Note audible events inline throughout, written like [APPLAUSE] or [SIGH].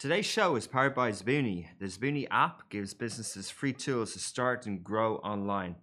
Today's show is powered by Zbooni. The Zbooni app gives businesses free tools to start and grow online.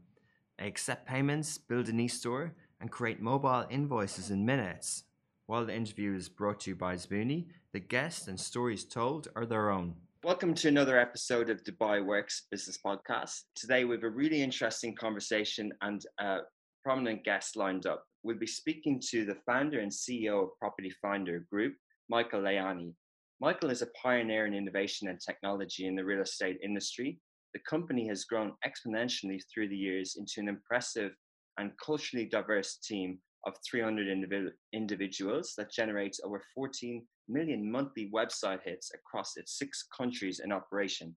They accept payments, build an e-store, and create mobile invoices in minutes. While the interview is brought to you by Zbooni, the guests and stories told are their own. Welcome to another episode of Dubai Works Business Podcast. Today we have a really interesting conversation and a prominent guest lined up. We'll be speaking to the founder and CEO of Property Finder Group, Michael Lahyani. Michael is a pioneer in innovation and technology in the real estate industry. The company has grown exponentially through the years into an impressive and culturally diverse team of 300 individ- individuals that generates over 14 million monthly website hits across its six countries in operation.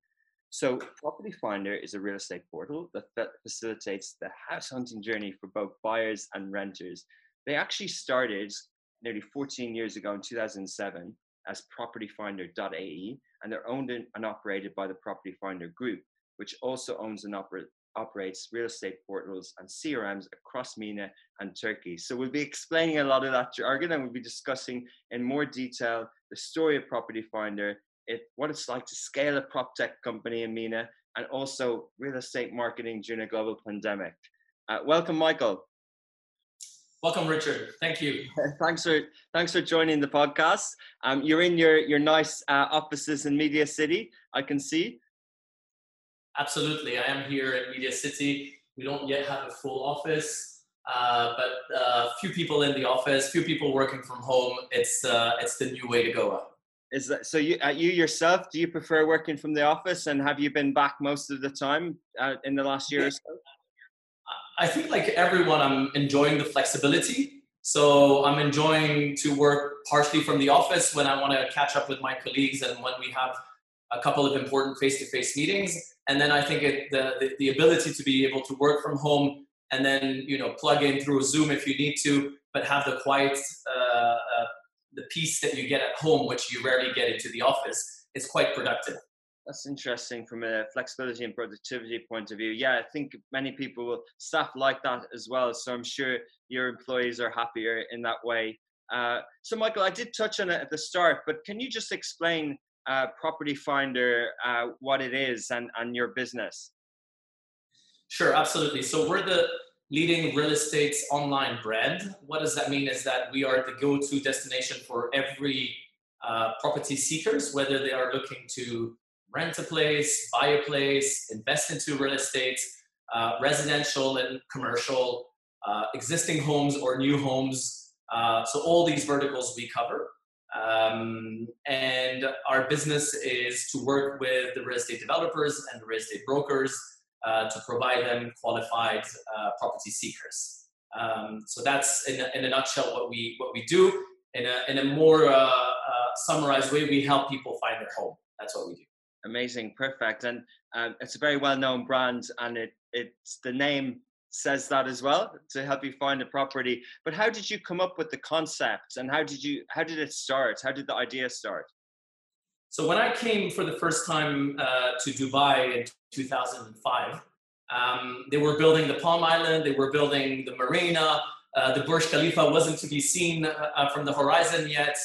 So, Property Finder is a real estate portal that facilitates the house hunting journey for both buyers and renters. They actually started nearly 14 years ago in 2007 as propertyfinder.ae, and they're owned and operated by the Property Finder Group, which also owns and oper- operates real estate portals and CRMs across MENA and Turkey. So we'll be explaining a lot of that jargon, and we'll be discussing in more detail the story of Property Finder, it, what it's like to scale a prop tech company in MENA, and also real estate marketing during a global pandemic. Uh, welcome, Michael. Welcome, Richard. Thank you. [LAUGHS] thanks for thanks for joining the podcast. Um, you're in your your nice uh, offices in Media City. I can see. Absolutely, I am here at Media City. We don't yet have a full office, uh, but a uh, few people in the office, few people working from home. It's uh, it's the new way to go. Is that so? You uh, you yourself, do you prefer working from the office, and have you been back most of the time uh, in the last year or so? I think like everyone, I'm enjoying the flexibility. So I'm enjoying to work partially from the office when I want to catch up with my colleagues and when we have a couple of important face-to-face meetings. And then I think it, the, the, the ability to be able to work from home and then you know plug in through Zoom if you need to, but have the quiet, uh, uh, the peace that you get at home, which you rarely get into the office, is quite productive. That's interesting from a flexibility and productivity point of view. Yeah, I think many people will staff like that as well. So I'm sure your employees are happier in that way. Uh, so, Michael, I did touch on it at the start, but can you just explain uh, Property Finder, uh, what it is, and, and your business? Sure, absolutely. So, we're the leading real estate online brand. What does that mean? Is that we are the go to destination for every uh, property seekers, whether they are looking to rent a place, buy a place, invest into real estate, uh, residential and commercial, uh, existing homes or new homes. Uh, so all these verticals we cover. Um, and our business is to work with the real estate developers and the real estate brokers uh, to provide them qualified uh, property seekers. Um, so that's in a, in a nutshell what we what we do. In a in a more uh, summarized way, we help people find their home. That's what we do. Amazing, perfect, and um, it's a very well-known brand, and it it's the name says that as well to help you find a property. But how did you come up with the concept, and how did you how did it start? How did the idea start? So when I came for the first time uh, to Dubai in 2005, um, they were building the Palm Island, they were building the marina. Uh, the Burj Khalifa wasn't to be seen uh, from the horizon yet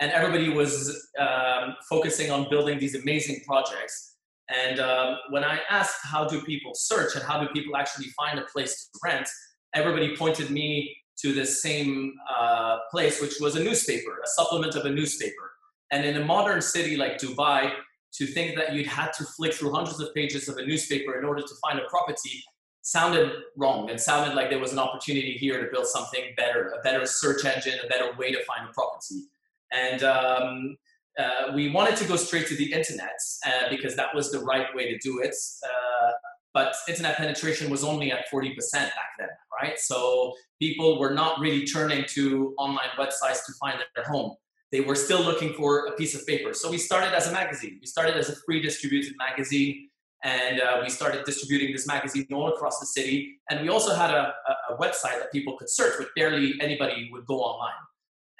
and everybody was um, focusing on building these amazing projects. And um, when I asked how do people search and how do people actually find a place to rent, everybody pointed me to the same uh, place, which was a newspaper, a supplement of a newspaper. And in a modern city like Dubai, to think that you'd had to flick through hundreds of pages of a newspaper in order to find a property sounded wrong and sounded like there was an opportunity here to build something better, a better search engine, a better way to find a property. And um, uh, we wanted to go straight to the internet uh, because that was the right way to do it. Uh, but internet penetration was only at 40% back then, right? So people were not really turning to online websites to find their home. They were still looking for a piece of paper. So we started as a magazine. We started as a free distributed magazine and uh, we started distributing this magazine all across the city. And we also had a, a, a website that people could search, but barely anybody would go online.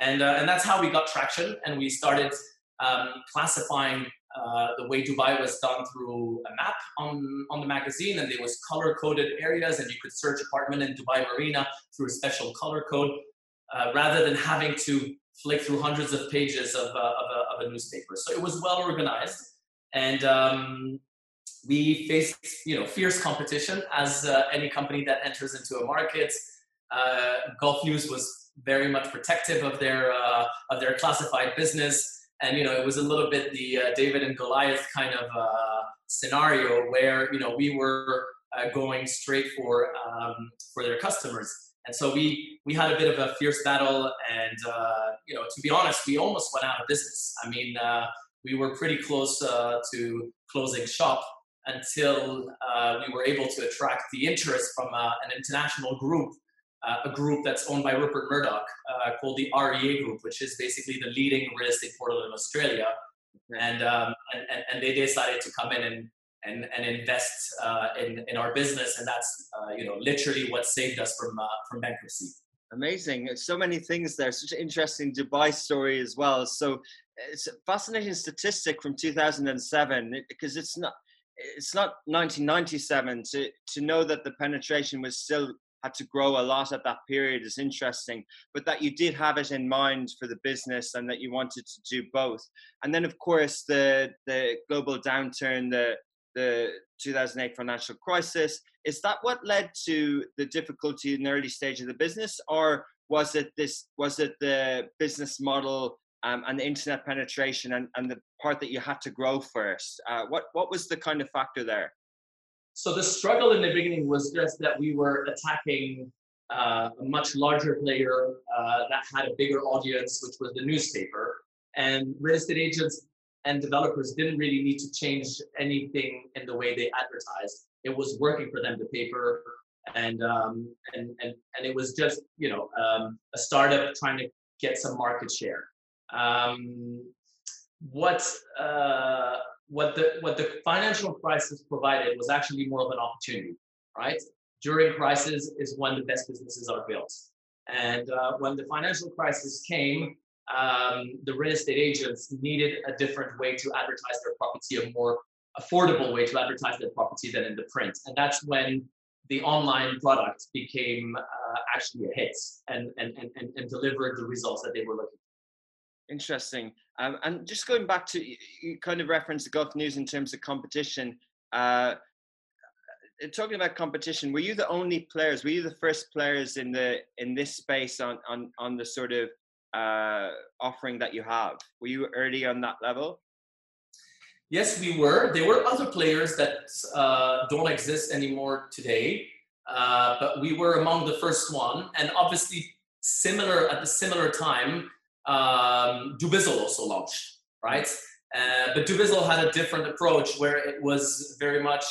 And, uh, and that's how we got traction. And we started um, classifying uh, the way Dubai was done through a map on, on the magazine. And there was color coded areas and you could search apartment in Dubai Marina through a special color code uh, rather than having to flick through hundreds of pages of, uh, of, a, of a, newspaper. So it was well organized, and um, we faced you know fierce competition as uh, any company that enters into a market. Uh, Gulf News was very much protective of their uh, of their classified business, and you know it was a little bit the uh, David and Goliath kind of uh, scenario where you know we were going straight for um, for their customers. And so we we had a bit of a fierce battle, and uh, you know, to be honest, we almost went out of business. I mean, uh, we were pretty close uh, to closing shop until uh, we were able to attract the interest from uh, an international group, uh, a group that's owned by Rupert Murdoch, called the REA Group, which is basically the leading real estate portal in Australia. And, um, and, and they decided to come in and and, and invest uh, in, in our business. And that's, uh, you know, literally what saved us from, uh, from bankruptcy. Amazing. So many things there. Such an interesting Dubai story as well. So it's a fascinating statistic from 2007 because it's not, it's not 1997 to, to know that the penetration was still had to grow a lot at that period is interesting but that you did have it in mind for the business and that you wanted to do both and then of course the the global downturn the the 2008 financial crisis. Is that what led to the difficulty in the early stage of the business, or was it this? Was it the business model um, and the internet penetration and, and the part that you had to grow first? Uh, what what was the kind of factor there? So the struggle in the beginning was just that we were attacking uh, a much larger player uh, that had a bigger audience, which was the newspaper. And real estate agents and developers didn't really need to change anything in the way they advertised. It was working for them, the paper, and um, and and and it was just you know um, a startup trying to get some market share. Um, what uh, what the what the financial crisis provided was actually more of an opportunity, right? During crisis is when the best businesses are built, and uh, when the financial crisis came, um, the real estate agents needed a different way to advertise their property, a more affordable way to advertise their property than in the print. And that's when the online product became uh, actually a hit and, and, and, and delivered the results that they were looking for. Interesting. Um, and just going back to, you kind of reference the Gulf News in terms of competition. Uh, talking about competition, were you the only players? Were you the first players in the in this space on on on the sort of uh, offering that you have? Were you early on that level? Yes, we were. There were other players that uh, don't exist anymore today, uh, but we were among the first one. And obviously, similar at the similar time, um, Dubizzle also launched, right? Uh, but Dubizzle had a different approach where it was very much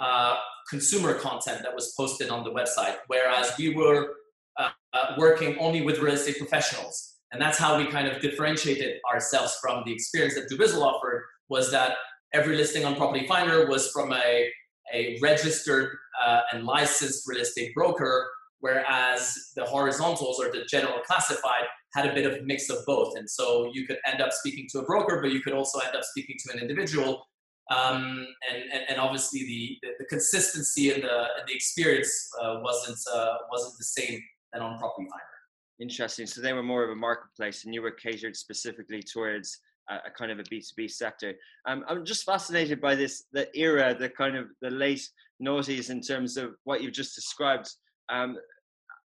uh, consumer content that was posted on the website, whereas we were uh, uh, working only with real estate professionals. And that's how we kind of differentiated ourselves from the experience that Dubizzle offered was that every listing on Property Finder was from a, a registered uh, and licensed real estate broker, whereas the horizontals or the general classified had a bit of mix of both. And so you could end up speaking to a broker, but you could also end up speaking to an individual. Um, and, and, and, obviously the, the, the, consistency and the, and the experience uh, wasn't, uh, wasn't the same than on Property Finder. Interesting. So they were more of a marketplace, and you were catered specifically towards a, a kind of a B two B sector. Um, I'm just fascinated by this the era, the kind of the late noughties in terms of what you've just described. Um,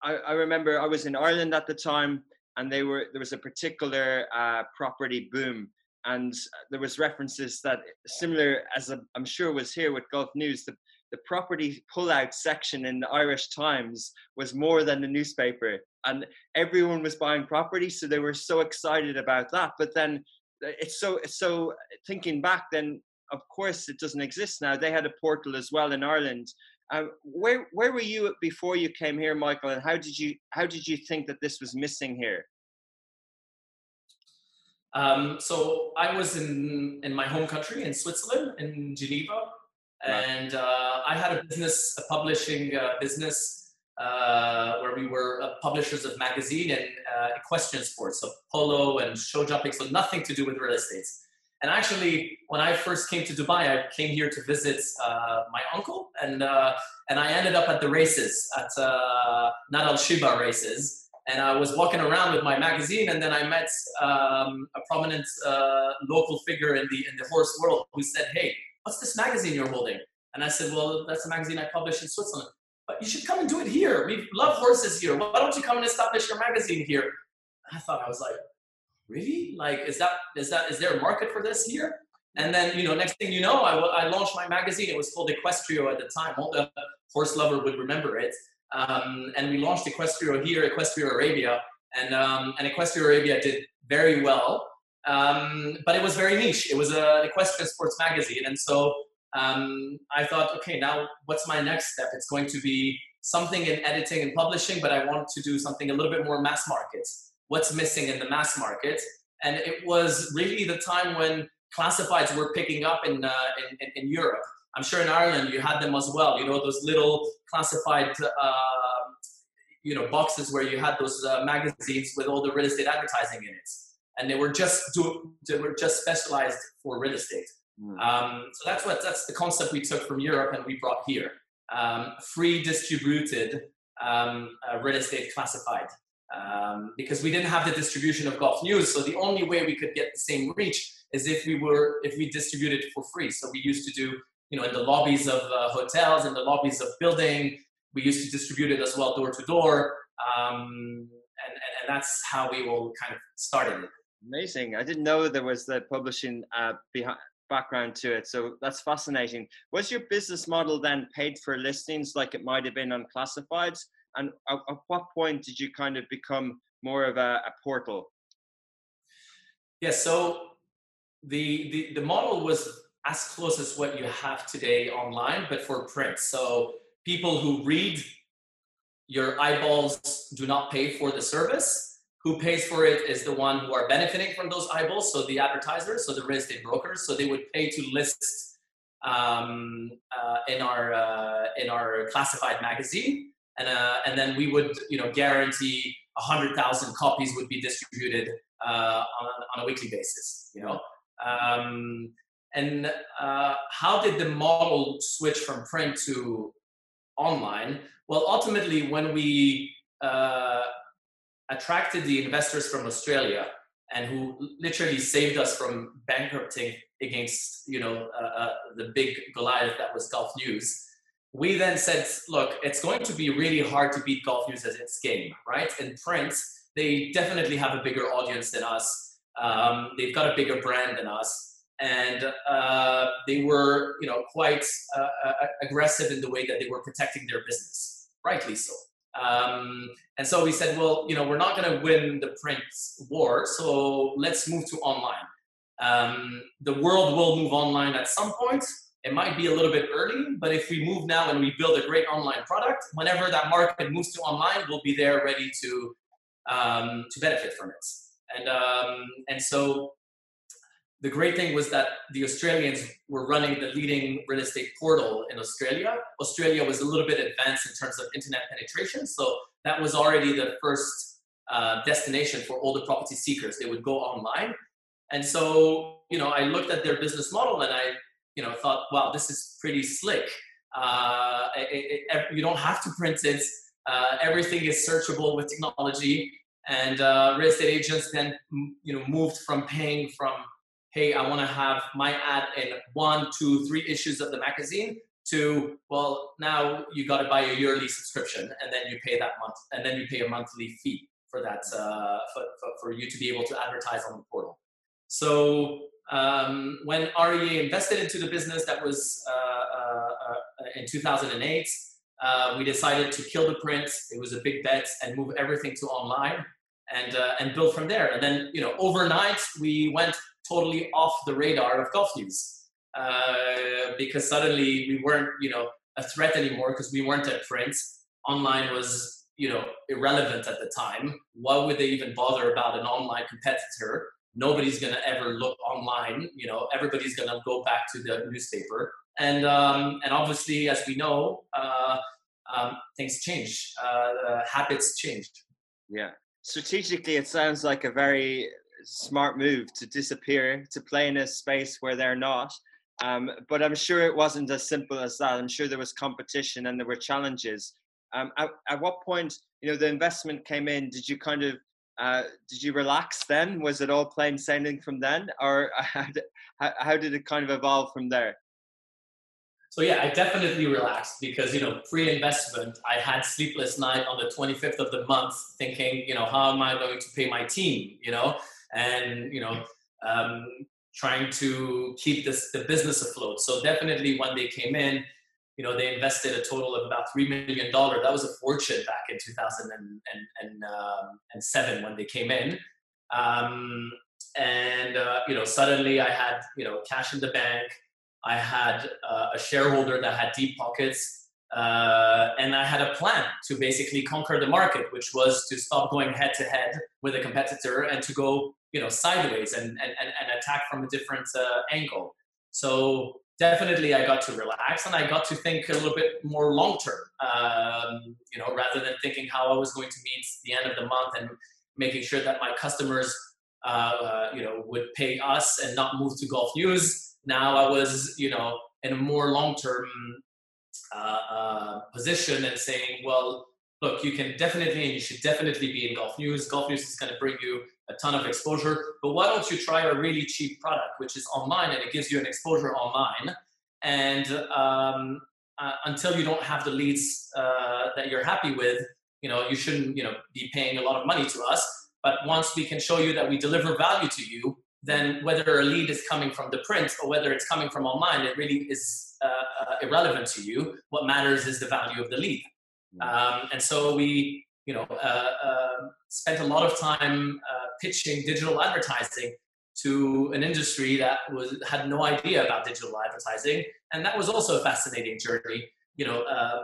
I, I, remember I was in Ireland at the time, and they were there was a particular uh, property boom, and there was references that similar as I'm sure was here with Gulf News. The the property pullout section in the Irish Times was more than the newspaper, and everyone was buying property, so they were so excited about that. But then uh, it's so so thinking back, then of course it doesn't exist now. They had a portal as well in Ireland. Uh, where where were you before you came here, Michael? And how did you how did you think that this was missing here? Um, so I was in in my home country in Switzerland, in Geneva, and uh, I had a business, a publishing uh, business, uh, where we were uh, publishers of magazine and uh, equestrian sports, so polo and show jumping, so nothing to do with real estate. And actually, when I first came to Dubai, I came here to visit uh, my uncle, and and I ended up at the races at uh, Nad Al Shiba races. and I was walking around with my magazine, and then I met um, a prominent uh, local figure in the in the horse world who said, "Hey, what's this magazine you're holding?" And I said, "Well, that's a magazine I publish in Switzerland." But you should come and do it here. We love horses here. Why don't you come and establish your magazine here? I thought I was like, really? Like, is that is that is there a market for this here? And then you know, next thing you know, I, I launched my magazine. It was called Equestrio at the time. All the horse lover would remember it. Um, and we launched Equestrio here, Equestrio Arabia, and um, and Equestrio Arabia did very well. Um, but it was very niche. It was an equestrian sports magazine, and so um, I thought, okay, now what's my next step? It's going to be something in editing and publishing, but I want to do something a little bit more mass market. What's missing in the mass market? And it was really the time when classifieds were picking up in, uh, in, in, Europe. I'm sure in Ireland you had them as well. You know those little classified, uh, you know, boxes where you had those uh, magazines with all the real estate advertising in it, and they were just do, they were just specialized for real estate. Mm. Um, so that's what that's the concept we took from Europe and we brought here. Um, free distributed um, uh, real estate classified um, because we didn't have the distribution of Gulf News. So the only way we could get the same reach is if we were if we distributed for free. So we used to do you know in the lobbies of uh, hotels, in the lobbies of building. We used to distribute it as well door to door, um, and, and, and that's how we all kind of started it. Amazing! I didn't know there was the publishing uh, behind background to it. So that's fascinating. Was your business model then paid for listings like it might have been on classifieds? And at, at what point did you kind of become more of a, a portal? Yeah, so the, the the model was as close as what you have today online, but for print. So people who read your eyeballs do not pay for the service who pays for it is the one who are benefiting from those eyeballs, so the advertisers, so the real estate brokers. So they would pay to list um, uh, in our uh, in our classified magazine, and uh, and then we would you know guarantee hundred thousand copies would be distributed uh, on, on a weekly basis. You know, um, and uh, how did the model switch from print to online? Well, ultimately, when we uh, attracted the investors from Australia and who literally saved us from bankrupting against you know uh, uh, the big Goliath that was Gulf News. We then said, look, it's going to be really hard to beat Gulf News as its game, right? In print, they definitely have a bigger audience than us. Um, they've got a bigger brand than us, and uh, they were, you know, quite uh, uh, aggressive in the way that they were protecting their business, rightly so. Um, and so we said, well, you know, we're not going to win the print war, so let's move to online. Um, the world will move online at some point. It might be a little bit early, but if we move now and we build a great online product, whenever that market moves to online, we'll be there ready to um, to benefit from it. And um, and so the great thing was that the Australians were running the leading real estate portal in Australia. Australia was a little bit advanced in terms of internet penetration, so that was already the first uh, destination for all the property seekers. They would go online, and so you know I looked at their business model and I you know thought, wow, this is pretty slick. Uh, it, it, you don't have to print it. Uh, everything is searchable with technology, and uh, real estate agents then you know moved from paying from hey, I want to have my ad in one, two, three issues of the magazine to, well, now you got to buy a yearly subscription and then you pay that month, and then you pay a monthly fee for that, uh, for, for, for, you to be able to advertise on the portal. So um, when REA invested into the business, that was uh, uh, uh in 2008, uh, we decided to kill the print. It was a big bet and move everything to online and and build from there. And then you know overnight we went totally off the radar of Gulf News because suddenly we weren't, you know, a threat anymore because we weren't at print. Online was, you know, irrelevant at the time. Why would they even bother about an online competitor? Nobody's gonna ever look online. You know, everybody's gonna go back to the newspaper. And um, and obviously, as we know, uh, um, things change. Uh, habits change. Yeah strategically it sounds like a very smart move to disappear to play in a space where they're not. Um, but I'm sure it wasn't as simple as that. I'm sure there was competition and there were challenges. Um, at, at what point, you know, the investment came in? Did you kind of uh, did you relax then? Was it all plain sailing from then, or [LAUGHS] how did, how, did it kind of evolve from there? So yeah, I definitely relaxed because you know pre-investment, I had sleepless night on the 25th of the month, thinking, you know, how am I going to pay my team, you know, and you know, um, trying to keep this the business afloat. So definitely, when they came in, you know, they invested a total of about three million dollar. That was a fortune back in 2007 um, when they came in. Um, and uh, you know, suddenly I had you know cash in the bank. I had uh, a shareholder that had deep pockets, uh, and I had a plan to basically conquer the market, which was to stop going head to head with a competitor and to go, you know, sideways and and, and attack from a different uh, angle. So definitely, I got to relax and I got to think a little bit more long term. Um, you know, rather than thinking how I was going to meet the end of the month and making sure that my customers, uh, uh, you know, would pay us and not move to Gulf News now I was, you know, in a more long-term uh, uh, position and saying, well, look, you can definitely and you should definitely be in Gulf News. Gulf News is going to bring you a ton of exposure, but why don't you try a really cheap product, which is online and it gives you an exposure online. And um, uh, until you don't have the leads uh, that you're happy with, you know, you shouldn't, you know, be paying a lot of money to us. But once we can show you that we deliver value to you, then whether a lead is coming from the print or whether it's coming from online, it really is uh, uh, irrelevant to you. What matters is the value of the lead. Mm. Um, and so we, you know, uh, uh, spent a lot of time uh, pitching digital advertising to an industry that was had no idea about digital advertising, and that was also a fascinating journey. You know, uh,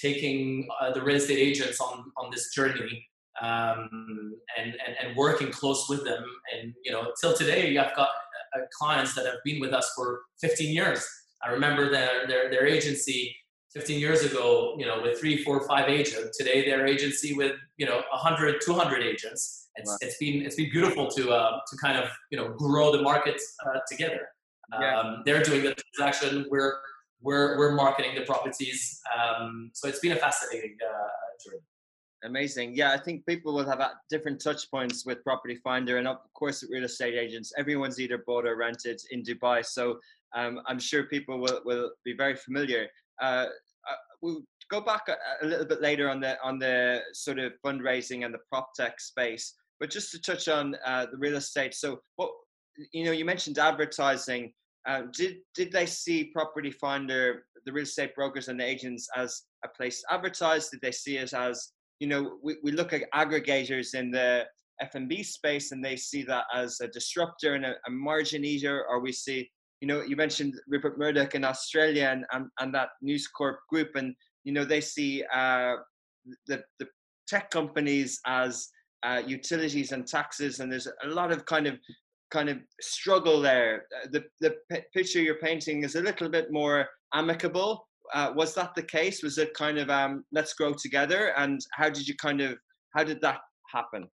taking the real estate agents on on this journey um, and, and, and working close with them. And, you know, till today, I've got uh, clients that have been with us for 15 years. I remember their, their, their agency 15 years ago, you know, with three, four, five agents. Today, their agency with, you know, 100, 200 agents. It's, wow. it's been it's been beautiful to uh, to kind of you know grow the market uh, together. Yeah. Um, they're doing the transaction. We're we're we're marketing the properties. Um, so it's been a fascinating uh, journey. Amazing. Yeah, I think people will have different touch points with Property Finder, and of course, real estate agents. Everyone's either bought or rented in Dubai, so um, I'm sure people will, will be very familiar. Uh, uh, we'll go back a, a, little bit later on the on the sort of fundraising and the prop tech space, but just to touch on uh, the real estate. So, what you know, you mentioned advertising. Uh, did did they see Property Finder, the real estate brokers and the agents, as a place to advertise? Did they see it as you know, we, we look at aggregators in the F&B space and they see that as a disruptor and a, a, margin eater, or we see, you know, you mentioned Rupert Murdoch in Australia and, and, and that News Corp group, and, you know, they see uh, the, the tech companies as uh, utilities and taxes, and there's a lot of kind of kind of struggle there. The, the p- picture you're painting is a little bit more amicable, uh, was that the case? Was it kind of um, let's grow together? And how did you kind of how did that happen?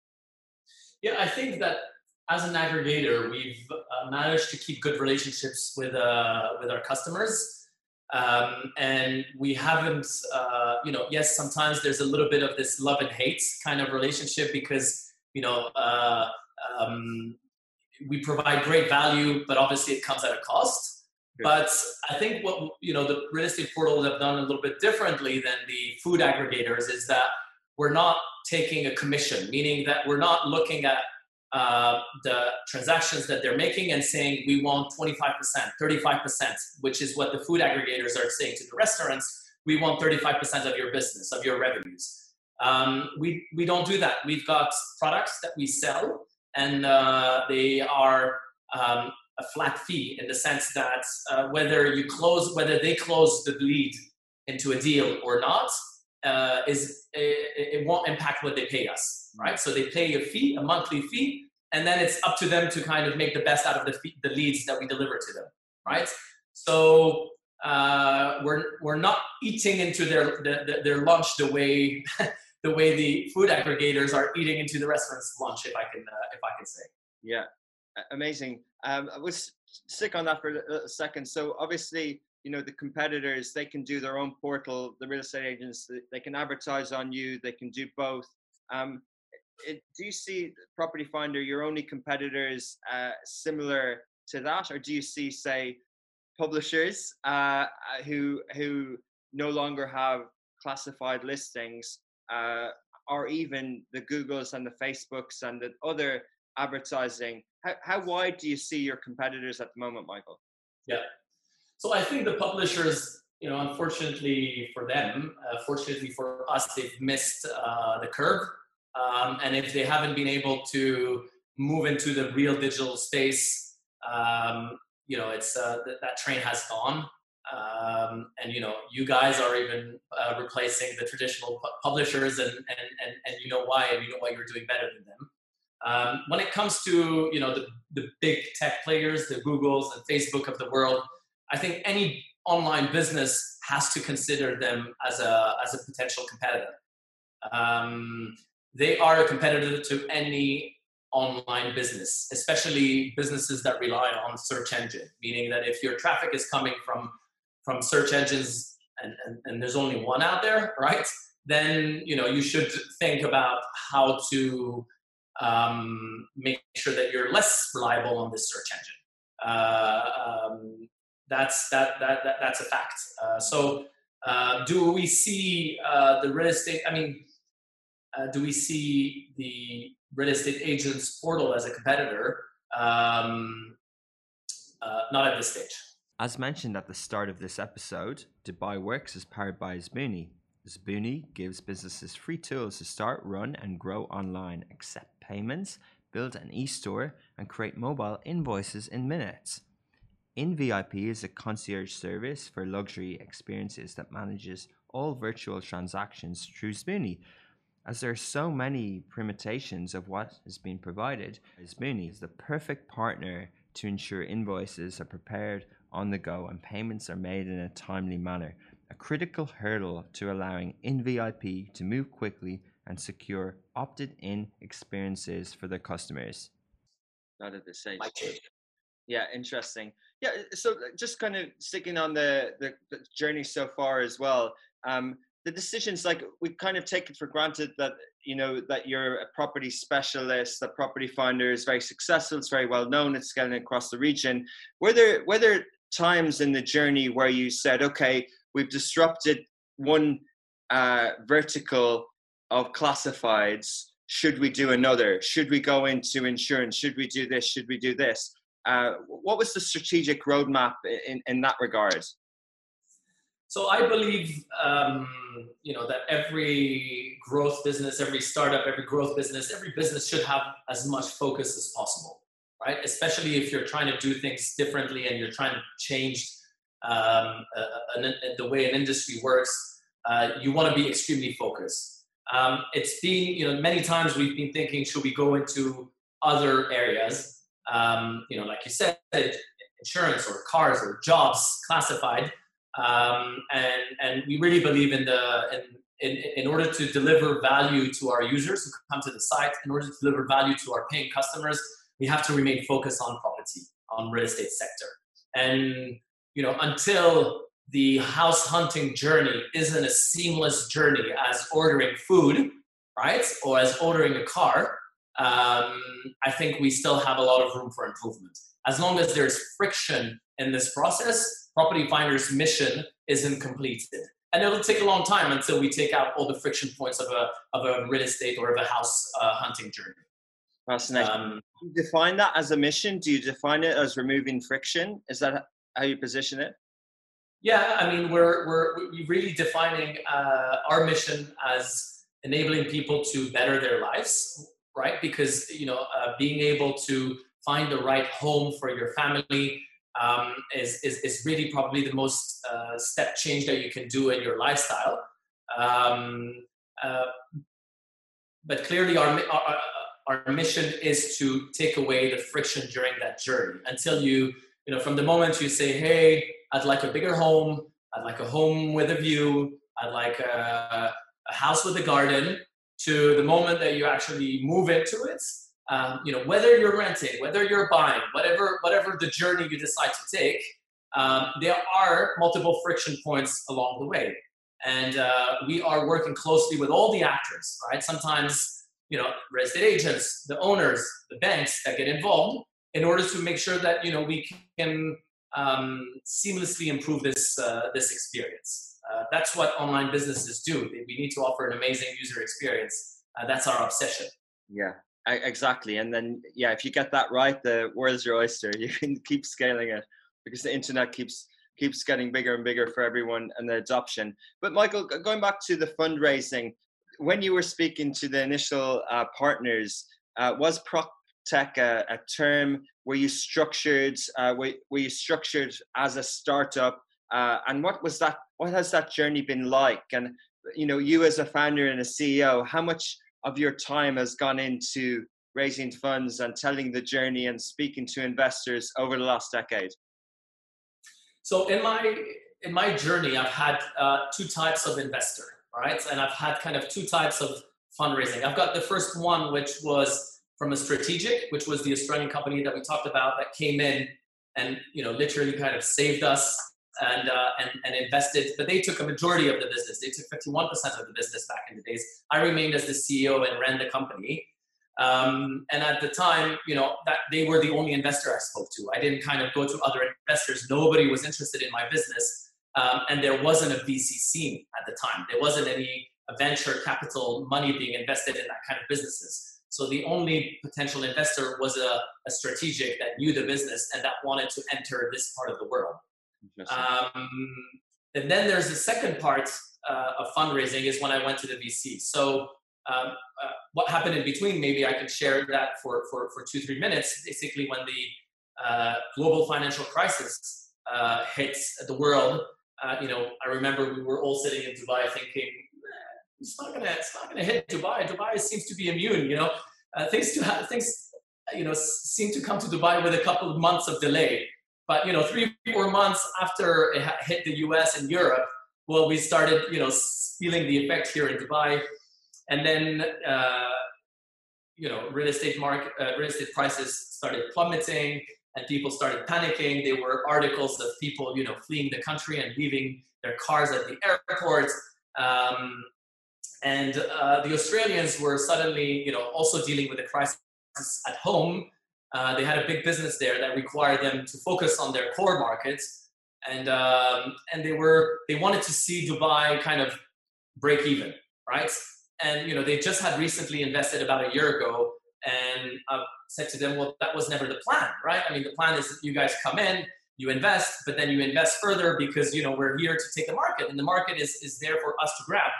Yeah, I think that as an aggregator, we've uh, managed to keep good relationships with uh, with our customers, um, and we haven't. Uh, you know, yes, sometimes there's a little bit of this love and hate kind of relationship because you know. Uh, um, we provide great value, but obviously it comes at a cost. But I think what you know the real estate portals have done a little bit differently than the food aggregators is that we're not taking a commission, meaning that we're not looking at uh, the transactions that they're making and saying we want 25%, 35%, which is what the food aggregators are saying to the restaurants. We want 35% of your business, of your revenues. Um, we, we don't do that. We've got products that we sell, and uh, they are um, a flat fee in the sense that uh, whether you close, whether they close the lead into a deal or not, uh, is it, it, won't impact what they pay us, right? So they pay a fee, a monthly fee, and then it's up to them to kind of make the best out of the, fee, the leads that we deliver to them, right? So uh, we're we're not eating into their their, their lunch the way [LAUGHS] the way the food aggregators are eating into the restaurant's lunch, if I can uh, if I can say. Yeah, amazing. Um, I was sick on that for a second. So obviously, you know the competitors they can do their own portal the real estate agents they can advertise on you they can do both. Um, it, do you see property finder your only competitors uh, similar to that? Or do you see say publishers uh, uh who who no longer have classified listings uh, or even the googles and the facebooks and the other advertising? How, how wide do you see your competitors at the moment michael? Yeah so I think the publishers, you know, unfortunately for them, uh, fortunately for us, they've missed uh, the curve. Um, and if they haven't been able to move into the real digital space, um, you know, it's uh, th- that train has gone. Um, and you know, you guys are even uh, replacing the traditional pu- publishers, and, and and and you know why, and you know why you're doing better than them. Um, when it comes to you know the the big tech players, the Googles and Facebook of the world, I think any online business has to consider them as a as a potential competitor. Um, they are a competitor to any online business, especially businesses that rely on search engine. Meaning that if your traffic is coming from from search engines and, and, and there's only one out there, right? Then you know you should think about how to um, make sure that you're less reliable on this search engine. Uh, um, that's that, that, that that's a fact. Uh, so uh, do we see uh, the real estate? I mean, uh, do we see the real estate agents portal as a competitor? Um, uh, not at this stage. As mentioned at the start of this episode, Dubai Works is powered by Zbooni. Zbooni gives businesses free tools to start, run, and grow online, accept payments, build an e-store, and create mobile invoices in minutes. InVIP is a concierge service for luxury experiences that manages all virtual transactions through Zbooni. As there are so many permutations of what is being provided, Zbooni is the perfect partner to ensure invoices are prepared on the go and payments are made in a timely manner, a critical hurdle to allowing InVIP to move quickly and secure opted in experiences for their customers. Not at this stage. Yeah, interesting. Yeah, so uh, just kind of sticking on the, the, the journey so far as well. Um, the decisions, like we kind of take it for granted that you know that you're a property specialist, that Property Finder is very successful, it's very well known, it's scaling across the region. Were there were there times in the journey where you said, okay, we've disrupted one uh, vertical of classifieds? Should we do another? Should we go into insurance? Should we do this? Should we do this? Uh, what was the strategic roadmap in, in that regard? So I believe um, you know that every growth business, every startup, every growth business, every business should have as much focus as possible, right? Especially if you're trying to do things differently and you're trying to change um, the way an industry works. Uh, you want to be extremely focused. Um, it's been you know many times we've been thinking, should we go into other areas? Um, you know, like you said, insurance or cars or jobs classified. Um, and, and we really believe in the, in, in, in order to deliver value to our users who come to the site, in order to deliver value to our paying customers, we have to remain focused on property, on real estate sector. And, you know, until the house hunting journey isn't a seamless journey as ordering food, right? Or as ordering a car, um, I think we still have a lot of room for improvement. As long as there's friction in this process, Property Finder's mission isn't completed. And it'll take a long time until we take out all the friction points of a, of a real estate or of a house uh, hunting journey. Fascinating. Um, do you define that as a mission? Do you define it as removing friction? Is that how you position it? Yeah, I mean, we're, we're, we're really defining uh, our mission as enabling people to better their lives right? Because you know, uh, being able to find the right home for your family um, is, is, is really probably the most uh, step change that you can do in your lifestyle. Um, uh, but clearly, our, our our mission is to take away the friction during that journey until you you know from the moment you say hey i'd like a bigger home i'd like a home with a view i'd like a, a house with a garden to the moment that you actually move into it. Um, you know, whether you're renting, whether you're buying, whatever whatever the journey you decide to take, um, there are multiple friction points along the way. And uh, we are working closely with all the actors, right? Sometimes, you know, real estate agents, the owners, the banks that get involved in order to make sure that, you know, we can um, seamlessly improve this, uh, this experience. Uh, that's what online businesses do. We need to offer an amazing user experience. Uh, that's our obsession. Yeah, exactly. And then, yeah, if you get that right, the world's your oyster. [LAUGHS] You can keep scaling it because the internet keeps keeps getting bigger and bigger for everyone and the adoption. But Michael, going back to the fundraising, when you were speaking to the initial uh, partners, uh, was PropTech a, a, term? Were you structured? Uh, were, were, you structured as a startup? Uh, and what was that? What has that journey been like? And you know, you as a founder and a CEO, how much of your time has gone into raising funds and telling the journey and speaking to investors over the last decade? So in my in my journey, I've had uh, two types of investor, right? And I've had kind of two types of fundraising. I've got the first one, which was from a strategic, which was the Australian company that we talked about that came in and you know literally kind of saved us and, uh, and, and invested, but they took a majority of the business. They took 51% of the business back in the days. I remained as the CEO and ran the company. Um, and at the time, you know, that they were the only investor I spoke to. I didn't kind of go to other investors. Nobody was interested in my business. Um, and there wasn't a VC scene at the time. There wasn't any venture capital money being invested in that kind of businesses. So the only potential investor was a, a strategic that knew the business and that wanted to enter this part of the world. Um, and then there's the second part uh, of fundraising is when I went to the VC. So um, uh, what happened in between, maybe I can share that for, for, for two, three minutes. Basically, when the uh, global financial crisis uh, hits the world, uh, you know, I remember we were all sitting in Dubai thinking, it's not gonna, it's not gonna hit Dubai. Dubai seems to be immune. You know, uh, things to have, things, you know, seem to come to Dubai with a couple of months of delay. But you know, three, four months after it hit the U.S. and Europe, well, we started, you know, feeling the effect here in Dubai, and then uh, you know, real estate market, uh, real estate prices started plummeting, and people started panicking. There were articles of people, you know, fleeing the country and leaving their cars at the airports. Um, and uh, the Australians were suddenly, you know, also dealing with the crisis at home uh, they had a big business there that required them to focus on their core markets, and um, and they were they wanted to see Dubai kind of break even, right? And you know they just had recently invested about a year ago, and I said to them, well, that was never the plan, right? I mean, the plan is that you guys come in, you invest, but then you invest further because you know we're here to take the market, and the market is is there for us to grab.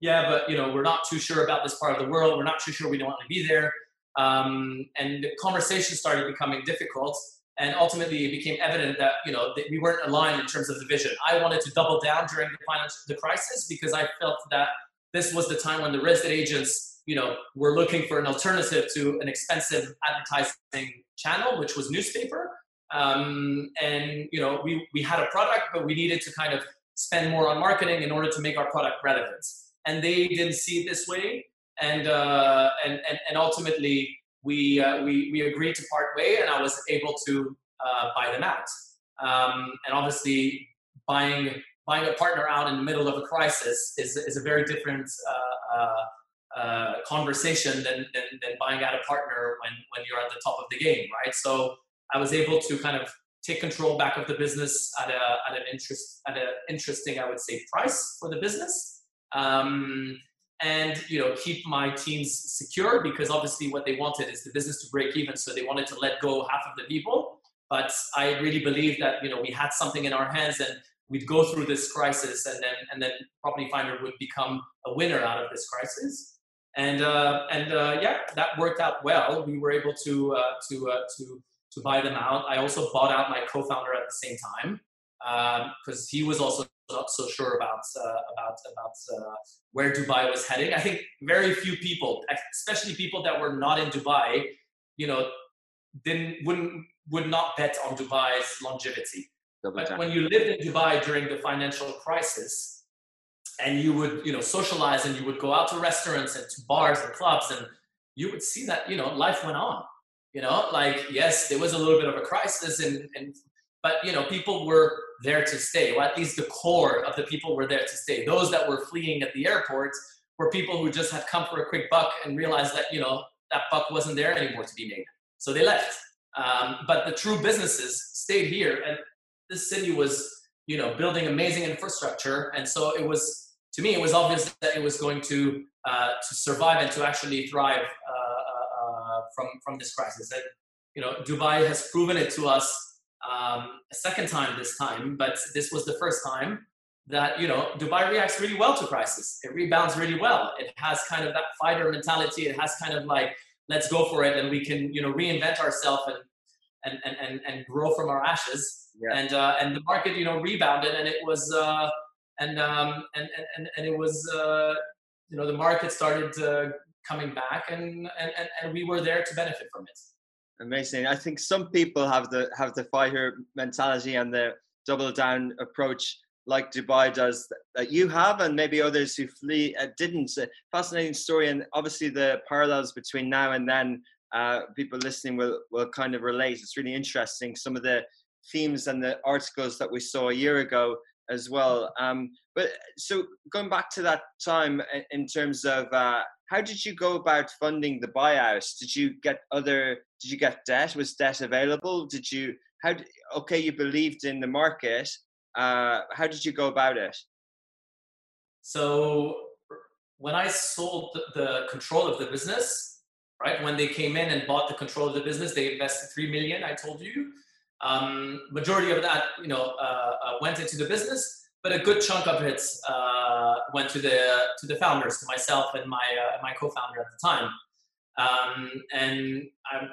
Yeah, but you know we're not too sure about this part of the world. We're not too sure we don't want to be there um, and the conversation started becoming difficult. And ultimately, it became evident that you know that we weren't aligned in terms of the vision. I wanted to double down during the financial the crisis because I felt that this was the time when the real estate agents, you know, were looking for an alternative to an expensive advertising channel, which was newspaper. Um, and you know, we we had a product, but we needed to kind of spend more on marketing in order to make our product relevant. And they didn't see it this way and uh, and, and and ultimately we uh, we we agreed to part way, and I was able to uh, buy them out. Um, and obviously, buying buying a partner out in the middle of a crisis is is a very different. Uh, uh, uh, conversation than, than, than buying out a partner when, when you're at the top of the game, right? So I was able to kind of take control back of the business at a at an interest at an interesting, I would say, price for the business. Um, and you know keep my teams secure because obviously what they wanted is the business to break even so they wanted to let go half of the people. But i really believe that you know we had something in our hands and we'd go through this crisis and then and then property finder would become a winner out of this crisis. And uh, and uh, yeah that worked out well. We were able to uh, to uh, to to buy them out. I also bought out my co-founder at the same time because um, he was also not so sure about uh, about about uh, where Dubai was heading. I think very few people, especially people that were not in Dubai, you know, didn't wouldn't would not bet on Dubai's longevity. but when you lived in Dubai during the financial crisis, and you would you know socialize and you would go out to restaurants and to bars and clubs, and you would see that you know life went on. You know, like yes, there was a little bit of a crisis and and but you know, people were there to stay, Well, at least the core of the people were there to stay. Those that were fleeing at the airports were people who just had come for a quick buck and realized that you know that buck wasn't there anymore to be made, so they left. Um, but the true businesses stayed here, and this city was you know building amazing infrastructure, and so it was to me it was obvious that it was going to uh, to survive and to actually thrive uh, uh, uh from from this crisis. And you know, Dubai has proven it to us um, a second time this time, but this was the first time that you know Dubai reacts really well to crisis. It rebounds really well. It has kind of that fighter mentality. It has kind of like let's go for it, and we can you know reinvent ourselves and and and and, and grow from our ashes. Yeah. And uh, and the market you know rebounded, and it was uh, and um, and and and it was uh, you know the market started uh, coming back, and, and and and we were there to benefit from it. Amazing. I think some people have the have the fighter mentality and the double down approach like Dubai does that you have, and maybe others who flee uh, didn't. Uh, fascinating story, and obviously the parallels between now and then. Uh, people listening will will kind of relate. It's really interesting. Some of the themes and the articles that we saw a year ago as well. Um, but so going back to that time in terms of uh, how did you go about funding the buyouts? Did you get other? Did you get debt? Was debt available? Did you? How? Okay, you believed in the market. Uh, how did you go about it? So when I sold the control of the business, right when they came in and bought the control of the business, they invested three million. I told you. Um, majority of that, you know, uh, uh, went into the business, but a good chunk of it uh, went to the to the founders, to myself and my uh, my co-founder at the time. Um, and I'm,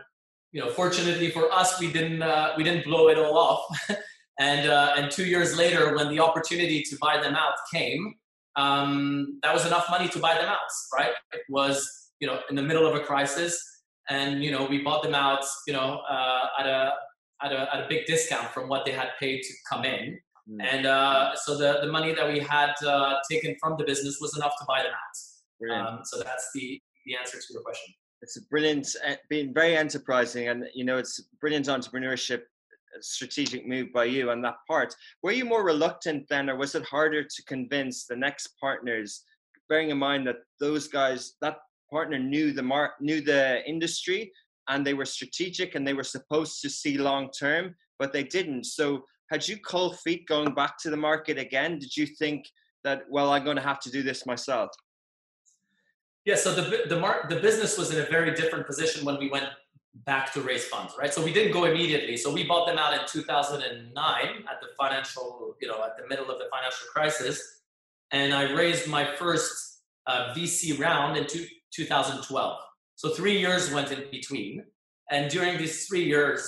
you know, fortunately for us, we didn't uh, we didn't blow it all off. [LAUGHS] and uh, and two years later, when the opportunity to buy them out came, um, that was enough money to buy them out. Right? It was you know in the middle of a crisis, and you know we bought them out. You know at a at a, at a big discount from what they had paid to come in. Mm. And uh, so the, the money that we had uh, taken from the business was enough to buy them out. Um, so that's the, the answer to your question. It's a brilliant, uh, being very enterprising, and you know it's brilliant entrepreneurship, strategic move by you on that part. Were you more reluctant then, or was it harder to convince the next partners? Bearing in mind that those guys, that partner knew the mar- knew the industry, and they were strategic and they were supposed to see long term, but they didn't. So had you cold feet going back to the market again? Did you think that well, I'm going to have to do this myself? Yeah. So the the the business was in a very different position when we went back to raise funds, right? So we didn't go immediately. So we bought them out in 2009 at the financial, you know, at the middle of the financial crisis, and I raised my first uh, VC round in two, 2012. So three years went in between, and during these three years,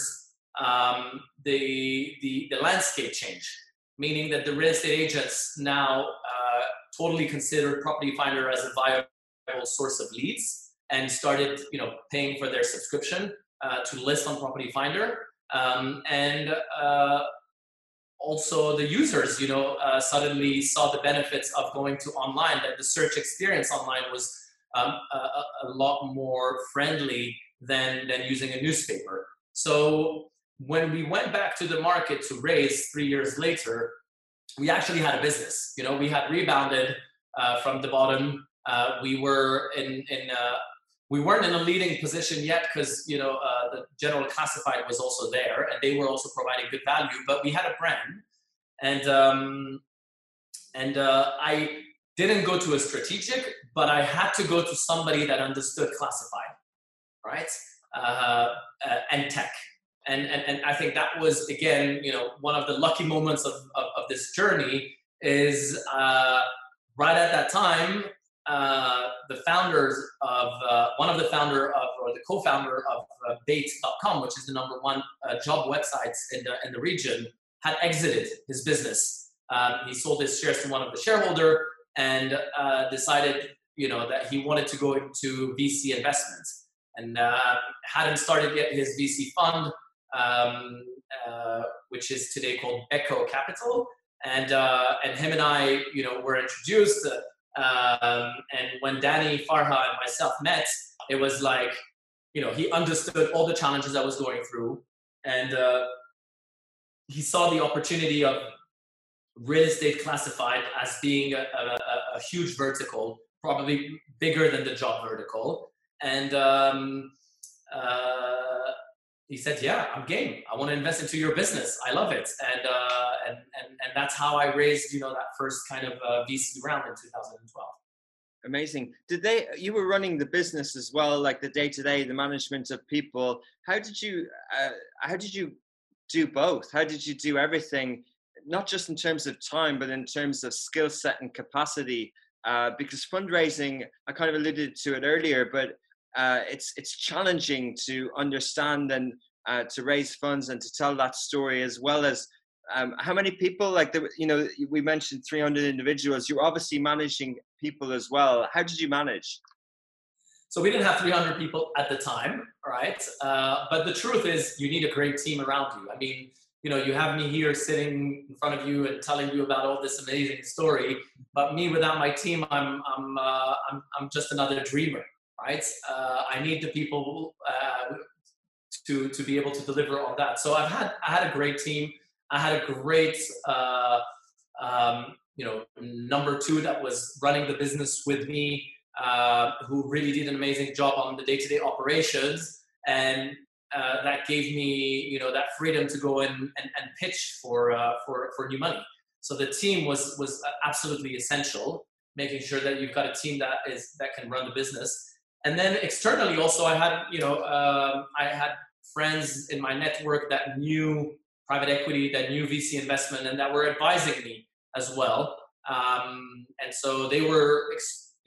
um, the, the the landscape changed, meaning that the real estate agents now uh, totally considered Property Finder as a viable source of leads and started, you know, paying for their subscription uh, to list on Property Finder, um, and uh, also the users, you know, uh, suddenly saw the benefits of going to online. That the search experience online was um, a, a, lot more friendly than, than using a newspaper. So when we went back to the market to raise three years later, we actually had a business. You know, we had rebounded uh, from the bottom. Uh, we were in, in uh, we weren't in a leading position yet because you know uh, the general classified was also there and they were also providing good value. But we had a brand, and um, and uh, I didn't go to a strategic, but I had to go to somebody that understood classified, right? Uh, uh, and tech. And, and, and I think that was, again, you know, one of the lucky moments of, of, of this journey is uh, right at that time, uh, the founders of, uh, one of the founder of, or the co-founder of uh, Bayt.com, which is the number one uh, job websites in the, in the region, had exited his business. Um, he sold his shares to one of the shareholder and decided you know that he wanted to go into VC investments and uh, hadn't started yet his VC fund, um, uh, which is today called BECO Capital. And uh, and him and I, you know, were introduced. Um, and when Danny Farha and myself met, it was like, you know, he understood all the challenges I was going through, and uh, he saw the opportunity of real estate classified as being a, a, a huge vertical, probably bigger than the job vertical. And um, uh, he said, "Yeah, I'm game. I want to invest into your business. I love it." And uh, and and and that's how I raised, you know, that first kind of uh, VC round in 2012. Amazing. Did they? You were running the business as well, like the day to day, the management of people. How did you? Uh, how did you do both? How did you do everything? Not just in terms of time, but in terms of skill set and capacity. Uh, because fundraising, I kind of alluded to it earlier, but uh, it's it's challenging to understand and uh, to raise funds and to tell that story as well as um, how many people like the, you know we mentioned 300 individuals. You're obviously managing people as well. How did you manage? So we didn't have 300 people at the time right? Uh, but the truth is you need a great team around you. I mean you know you have me here sitting in front of you and telling you about all this amazing story but me without my team i'm i'm uh, I'm, I'm just another dreamer right? Uh, I need the people uh, to to be able to deliver on that. So I've had I had a great team. I had a great uh, um, you know number two that was running the business with me, uh, who really did an amazing job on the day to day operations, and uh, that gave me you know that freedom to go in and, and pitch for uh, for for new money. So the team was was absolutely essential making sure that you've got a team that is that can run the business and then externally also i had you know um, i had friends in my network that knew private equity that knew vc investment and that were advising me as well um, and so they were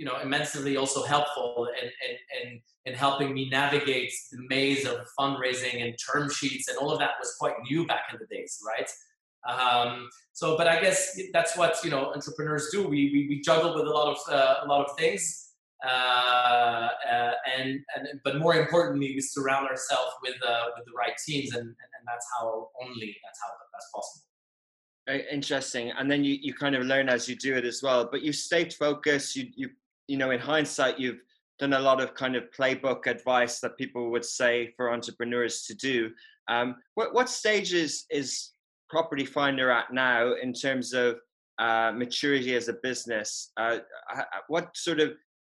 you know immensely also helpful in, in, in, in helping me navigate the maze of fundraising and term sheets and all of that was quite new back in the days right um, so but i guess that's what you know entrepreneurs do we, we, we juggle with a lot of uh, a lot of things uh, uh, and, and but more importantly, we surround ourselves with uh, with the right teams, and, and, that's how only that's how that's possible. Very interesting, and then you, you kind of learn as you do it as well. But you stayed focused. You you you know, in hindsight, you've done a lot of kind of playbook advice that people would say for entrepreneurs to do. Um, what what stage is is Property Finder at now in terms of uh, maturity as a business? Uh, what sort of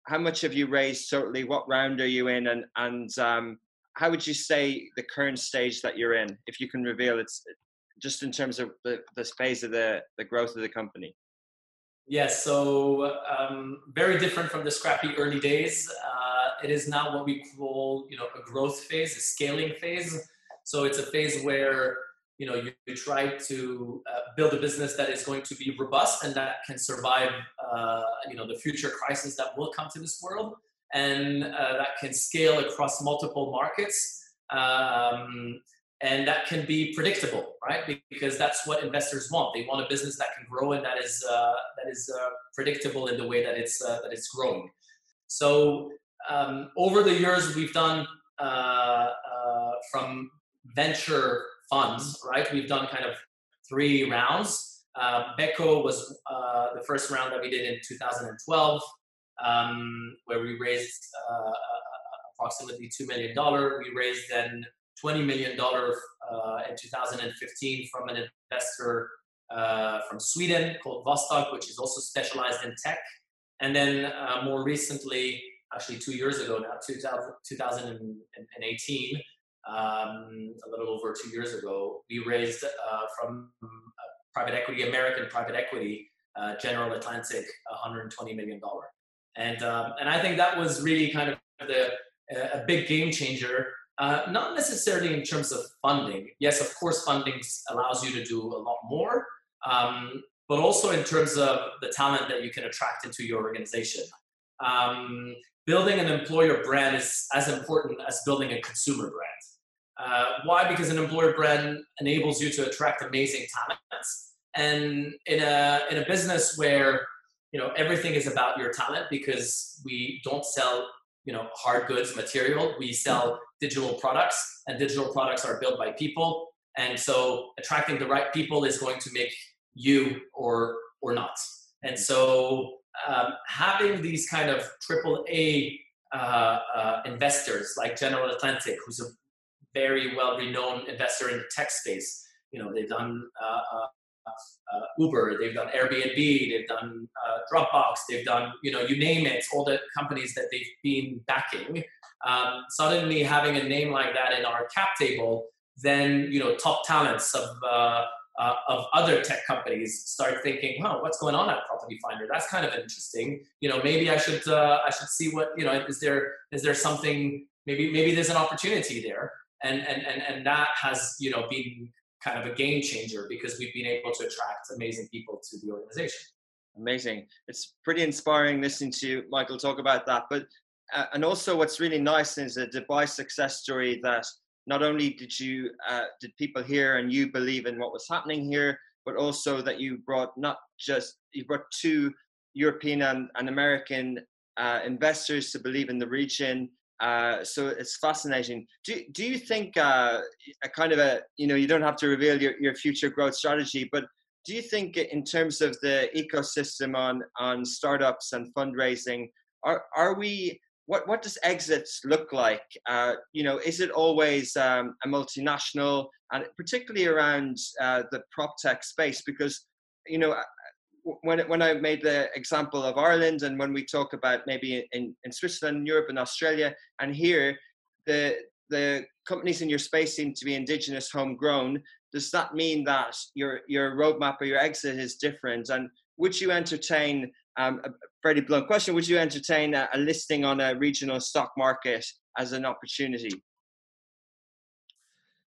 how much have you raised totally? What round are you in, and and um, how would you say the current stage that you're in, if you can reveal it's just in terms of the, the phase of the the growth of the company? Yes, so um, very different from the scrappy early days. Uh, it is now what we call, you know, a growth phase, a scaling phase. So it's a phase where you know you, you try to uh, build a business that is going to be robust and that can survive uh, you know the future crisis that will come to this world and uh, that can scale across multiple markets um, and that can be predictable right because that's what investors want they want a business that can grow and that is uh, that is uh, predictable in the way that it's uh, that it's growing so um, over the years we've done from venture funds, right? We've done kind of three rounds. Uh, BECO was uh, the first round that we did in 2012, um, where we raised uh, approximately $2 million. We raised then $20 million uh, in 2015 from an investor uh, from Sweden called Vostok, which is also specialized in tech. And then uh, more recently, actually two years ago now, 2000, 2018, um, a little over two years ago, we raised uh, from uh, private equity, American private equity, uh, General Atlantic, 120 million dollar, and um, and I think that was really kind of the a big game changer. Uh, not necessarily in terms of funding. Yes, of course, funding allows you to do a lot more, um, but also in terms of the talent that you can attract into your organization. Um, building an employer brand is as important as building a consumer brand. Uh, why? Because an employer brand enables you to attract amazing talents. And in a in a business where you know everything is about your talent, because we don't sell you know hard goods material, we sell digital products, and digital products are built by people. And so attracting the right people is going to make you or or not. And so um, having these kind of triple A uh, uh, investors like General Atlantic, who's a very well renowned investor in the tech space. you know, they've done uh, uh, Uber, they've done Airbnb, they've done uh, Dropbox, they've done, you know, you name it, all the companies that they've been backing. Um, suddenly having a name like that in our cap table, then, you know, top talents of, uh, uh, of other tech companies start thinking, "Huh, what's going on at Property Finder? That's kind of interesting. You know, maybe I should uh, I should see what you know. Is there is there something? Maybe maybe there's an opportunity there." And and and and that has you know been kind of a game changer because we've been able to attract amazing people to the organization. Amazing. It's pretty inspiring listening to Michael talk about that. But uh, and also what's really nice is a Dubai success story that not only did you uh, did people here and you believe in what was happening here, but also that you brought not just you brought two European and, and American uh, investors to believe in the region. Uh, so it's fascinating. Do, do you think uh, a kind of a you know you don't have to reveal your, your future growth strategy, but do you think in terms of the ecosystem on on startups and fundraising, are are we what what does exits look like? Uh, you know, is it always um, a multinational, and particularly around uh, the prop tech space? Because you know, when when I made the example of Ireland, and when we talk about maybe in, in Switzerland, Europe, and Australia, and here, the the companies in your space seem to be indigenous, homegrown. Does that mean that your your roadmap or your exit is different? And would you entertain um, a pretty blunt question: Would you entertain a, a listing on a regional stock market as an opportunity?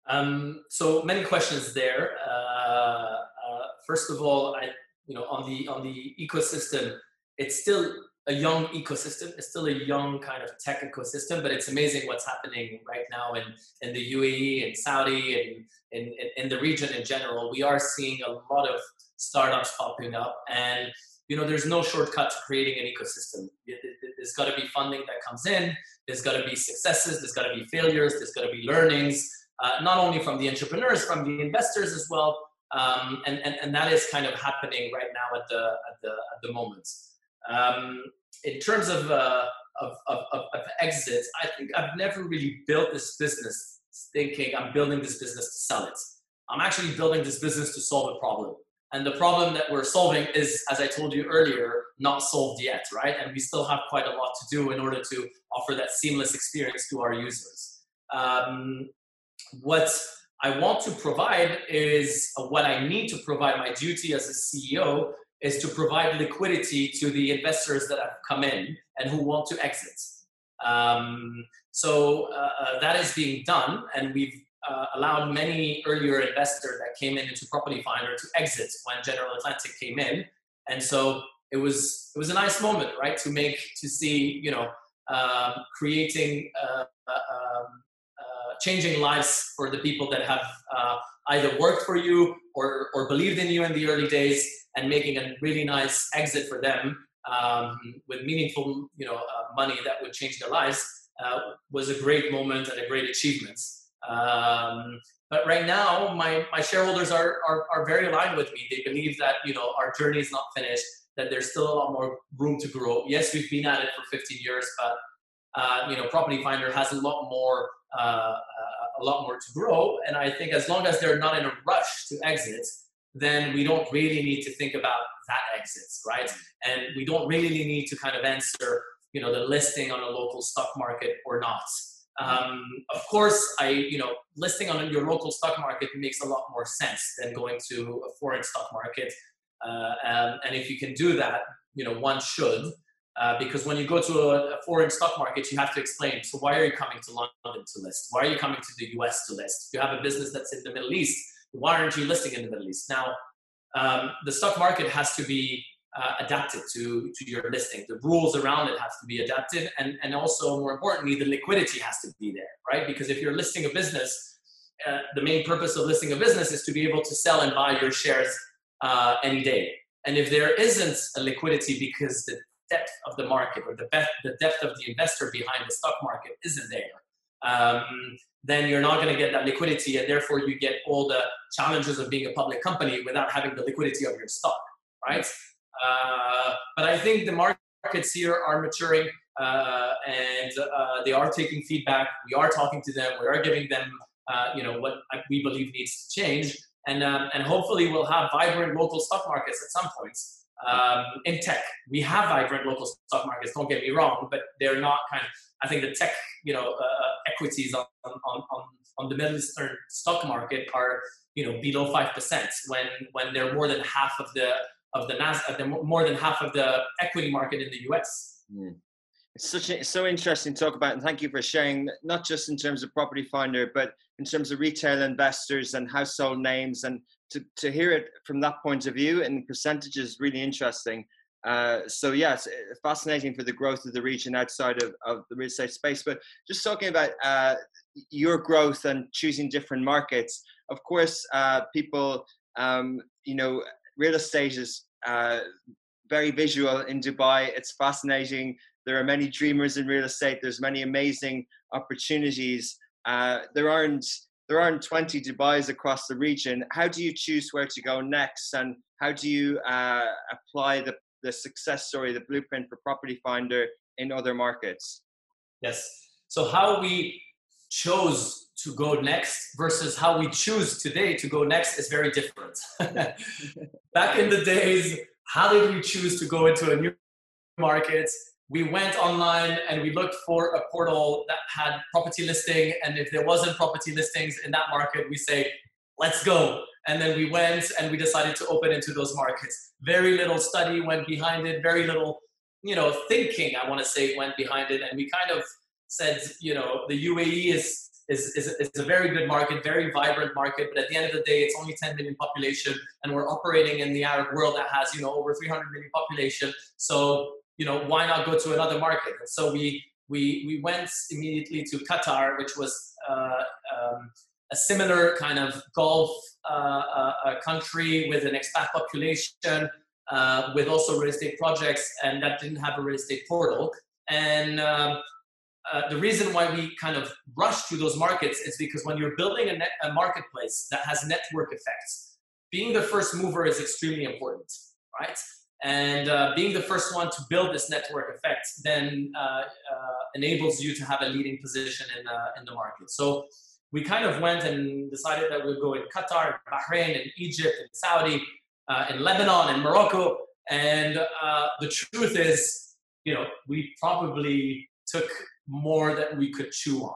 Um, so many questions there. Uh, uh, first of all, I, you know, on the on the ecosystem, it's still a young ecosystem. It's still a young kind of tech ecosystem, but it's amazing what's happening right now in, in the UAE and Saudi and in, in, the region in general. We are seeing a lot of startups popping up and you know, there's no shortcut to creating an ecosystem. There's got to be funding that comes in. There's got to be successes. There's got to be failures. There's got to be learnings, uh, not only from the entrepreneurs, from the investors as well. Um, and, and, and that is kind of happening right now at the, at the, at the moment. Um, in terms of, uh, of, of, of, exits, I think I've never really built this business thinking I'm building this business to sell it. I'm actually building this business to solve a problem. And the problem that we're solving is, as I told you earlier, not solved yet, right? And we still have quite a lot to do in order to offer that seamless experience to our users. Um, what I want to provide is uh, what I need to provide. My duty as a CEO is to provide liquidity to the investors that have come in and who want to exit. Um, so uh, uh, that is being done, and we've uh, allowed many earlier investors that came in into Property Finder to exit when General Atlantic came in, and so it was it was a nice moment, right, to make to see you know um, creating uh, uh changing lives for the people that have uh, either worked for you or or believed in you in the early days, and making a really nice exit for them um, with meaningful you know uh, money that would change their lives was a great moment and a great achievement. Um, but right now, my, my shareholders are, are, are very aligned with me. They believe that, you know, our journey is not finished, that there's still a lot more room to grow. Yes, we've been at it for 15 years, but, uh, you know, Property Finder has a lot more, uh, uh, a lot more to grow. And I think as long as they're not in a rush to exit, then we don't really need to think about that exit, right? And we don't really need to kind of answer, you know, the listing on a local stock market or not. Um, of course, I you know listing on your local stock market makes a lot more sense than going to a foreign stock market. Uh, and, and, if you can do that, you know one should, uh, because when you go to a, foreign stock market, you have to explain. So why are you coming to London to list? Why are you coming to the US to list? If You have a business that's in the Middle East. Why aren't you listing in the Middle East? Now, um, the stock market has to be uh, adapted to, to your listing. The rules around it have to be adapted. And, and also, more importantly, the liquidity has to be there, right? Because if you're listing a business, uh, the main purpose of listing a business is to be able to sell and buy your shares uh, any day. And if there isn't a liquidity because the depth of the market or the, the depth of the investor behind the stock market isn't there, um, then you're not going to get that liquidity, and therefore you get all the challenges of being a public company without having the liquidity of your stock, right? Uh, but I think the markets here are maturing uh, and uh, they are taking feedback. We are talking to them. We are giving them, you know, what we believe needs to change. and um, and hopefully we'll have vibrant local stock markets at some points. Um, in tech, we have vibrant local stock markets. Don't get me wrong, but they're not kind of. I think the tech, you know, uh, equities on, on on on the Middle Eastern stock market are you know below five percent when when they're more than half of the of the they're more than half of the equity market in the U.S. Mm. It's such a, it's so interesting to talk about, and thank you for sharing. Not just in terms of Property Finder, but in terms of retail investors and household names, and to, to hear it from that point of view and percentages really interesting. Uh, so yes, fascinating for the growth of the region outside of, of the real estate space. But just talking about uh, your growth and choosing different markets, of course, uh, people, um, you know, real estate is uh, very visual in Dubai. It's fascinating. There are many dreamers in real estate. There's many amazing opportunities. Uh, there aren't there aren't 20 Dubai's across the region. How do you choose where to go next, and how do you uh, apply the the success story, the blueprint for Property Finder in other markets? Yes. So how we chose to go next versus how we choose today to go next is very different. [LAUGHS] Back in the days, how did we choose to go into a new market? We went online and we looked for a portal that had property listing. And if there wasn't property listings in that market, we say, let's go. And then we went and we decided to open into those markets. Very little study went behind it, very little, you know, thinking, I want to say, went behind it. And we kind of said, you know, the UAE is is, is, is a very good market, very vibrant market. But at the end of the day, it's only 10 million population, and we're operating in the Arab world that has you know over 300 million population. So you know why not go to another market? And so we we we went immediately to Qatar, which was uh, um, a similar kind of Gulf uh, uh, country with an expat population. Uh, with also real estate projects, and that didn't have a real estate portal. And um, uh, the reason why we kind of rush to those markets is because when you're building a, net, a marketplace that has network effects, being the first mover is extremely important, right? And uh, being the first one to build this network effect then uh, uh enables you to have a leading position in, in the market. So we kind of went and decided that we'd go in Qatar, Bahrain, and Egypt, and Saudi, uh, in Lebanon, and Morocco. And the truth is, you know, we probably took more that we could chew on.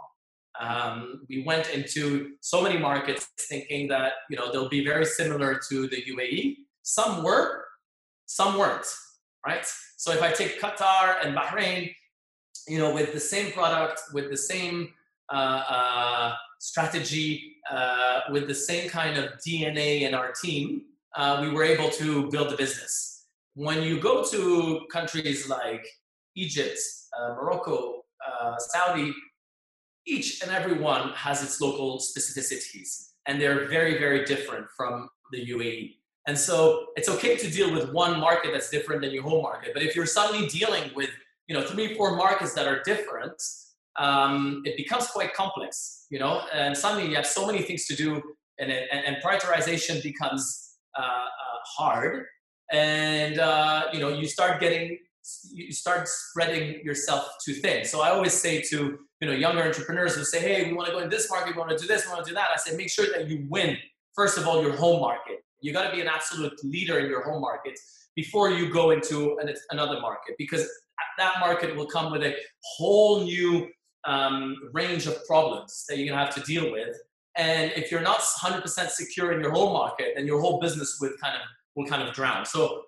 Um, we went into so many markets thinking that you know they'll be very similar to the UAE. Some were, some weren't. Right. So if I take Qatar and Bahrain, you know, with the same product, with the same uh, uh, strategy, uh, with the same kind of DNA in our team, uh, we were able to build a business. When you go to countries like Egypt, uh, Morocco, uh, Saudi, each and every one has its local specificities, and they're very, very different from the UAE. And so it's okay to deal with one market that's different than your home market. But if you're suddenly dealing with, you know, three, four markets that are different, um, it becomes quite complex, you know, and suddenly you have so many things to do and, and, and prioritization becomes uh, uh, hard. And, uh, you know, you start getting you start spreading yourself too thin. So I always say to you know younger entrepreneurs who say, "Hey, we want to go in this market, we want to do this, we want to do that." I say, make sure that you win first of all your home market. You got to be an absolute leader in your home market before you go into an, another market because that market will come with a whole new um, range of problems that you're gonna have to deal with. And if you're not 100% secure in your home market, then your whole business would kind of will kind of drown. So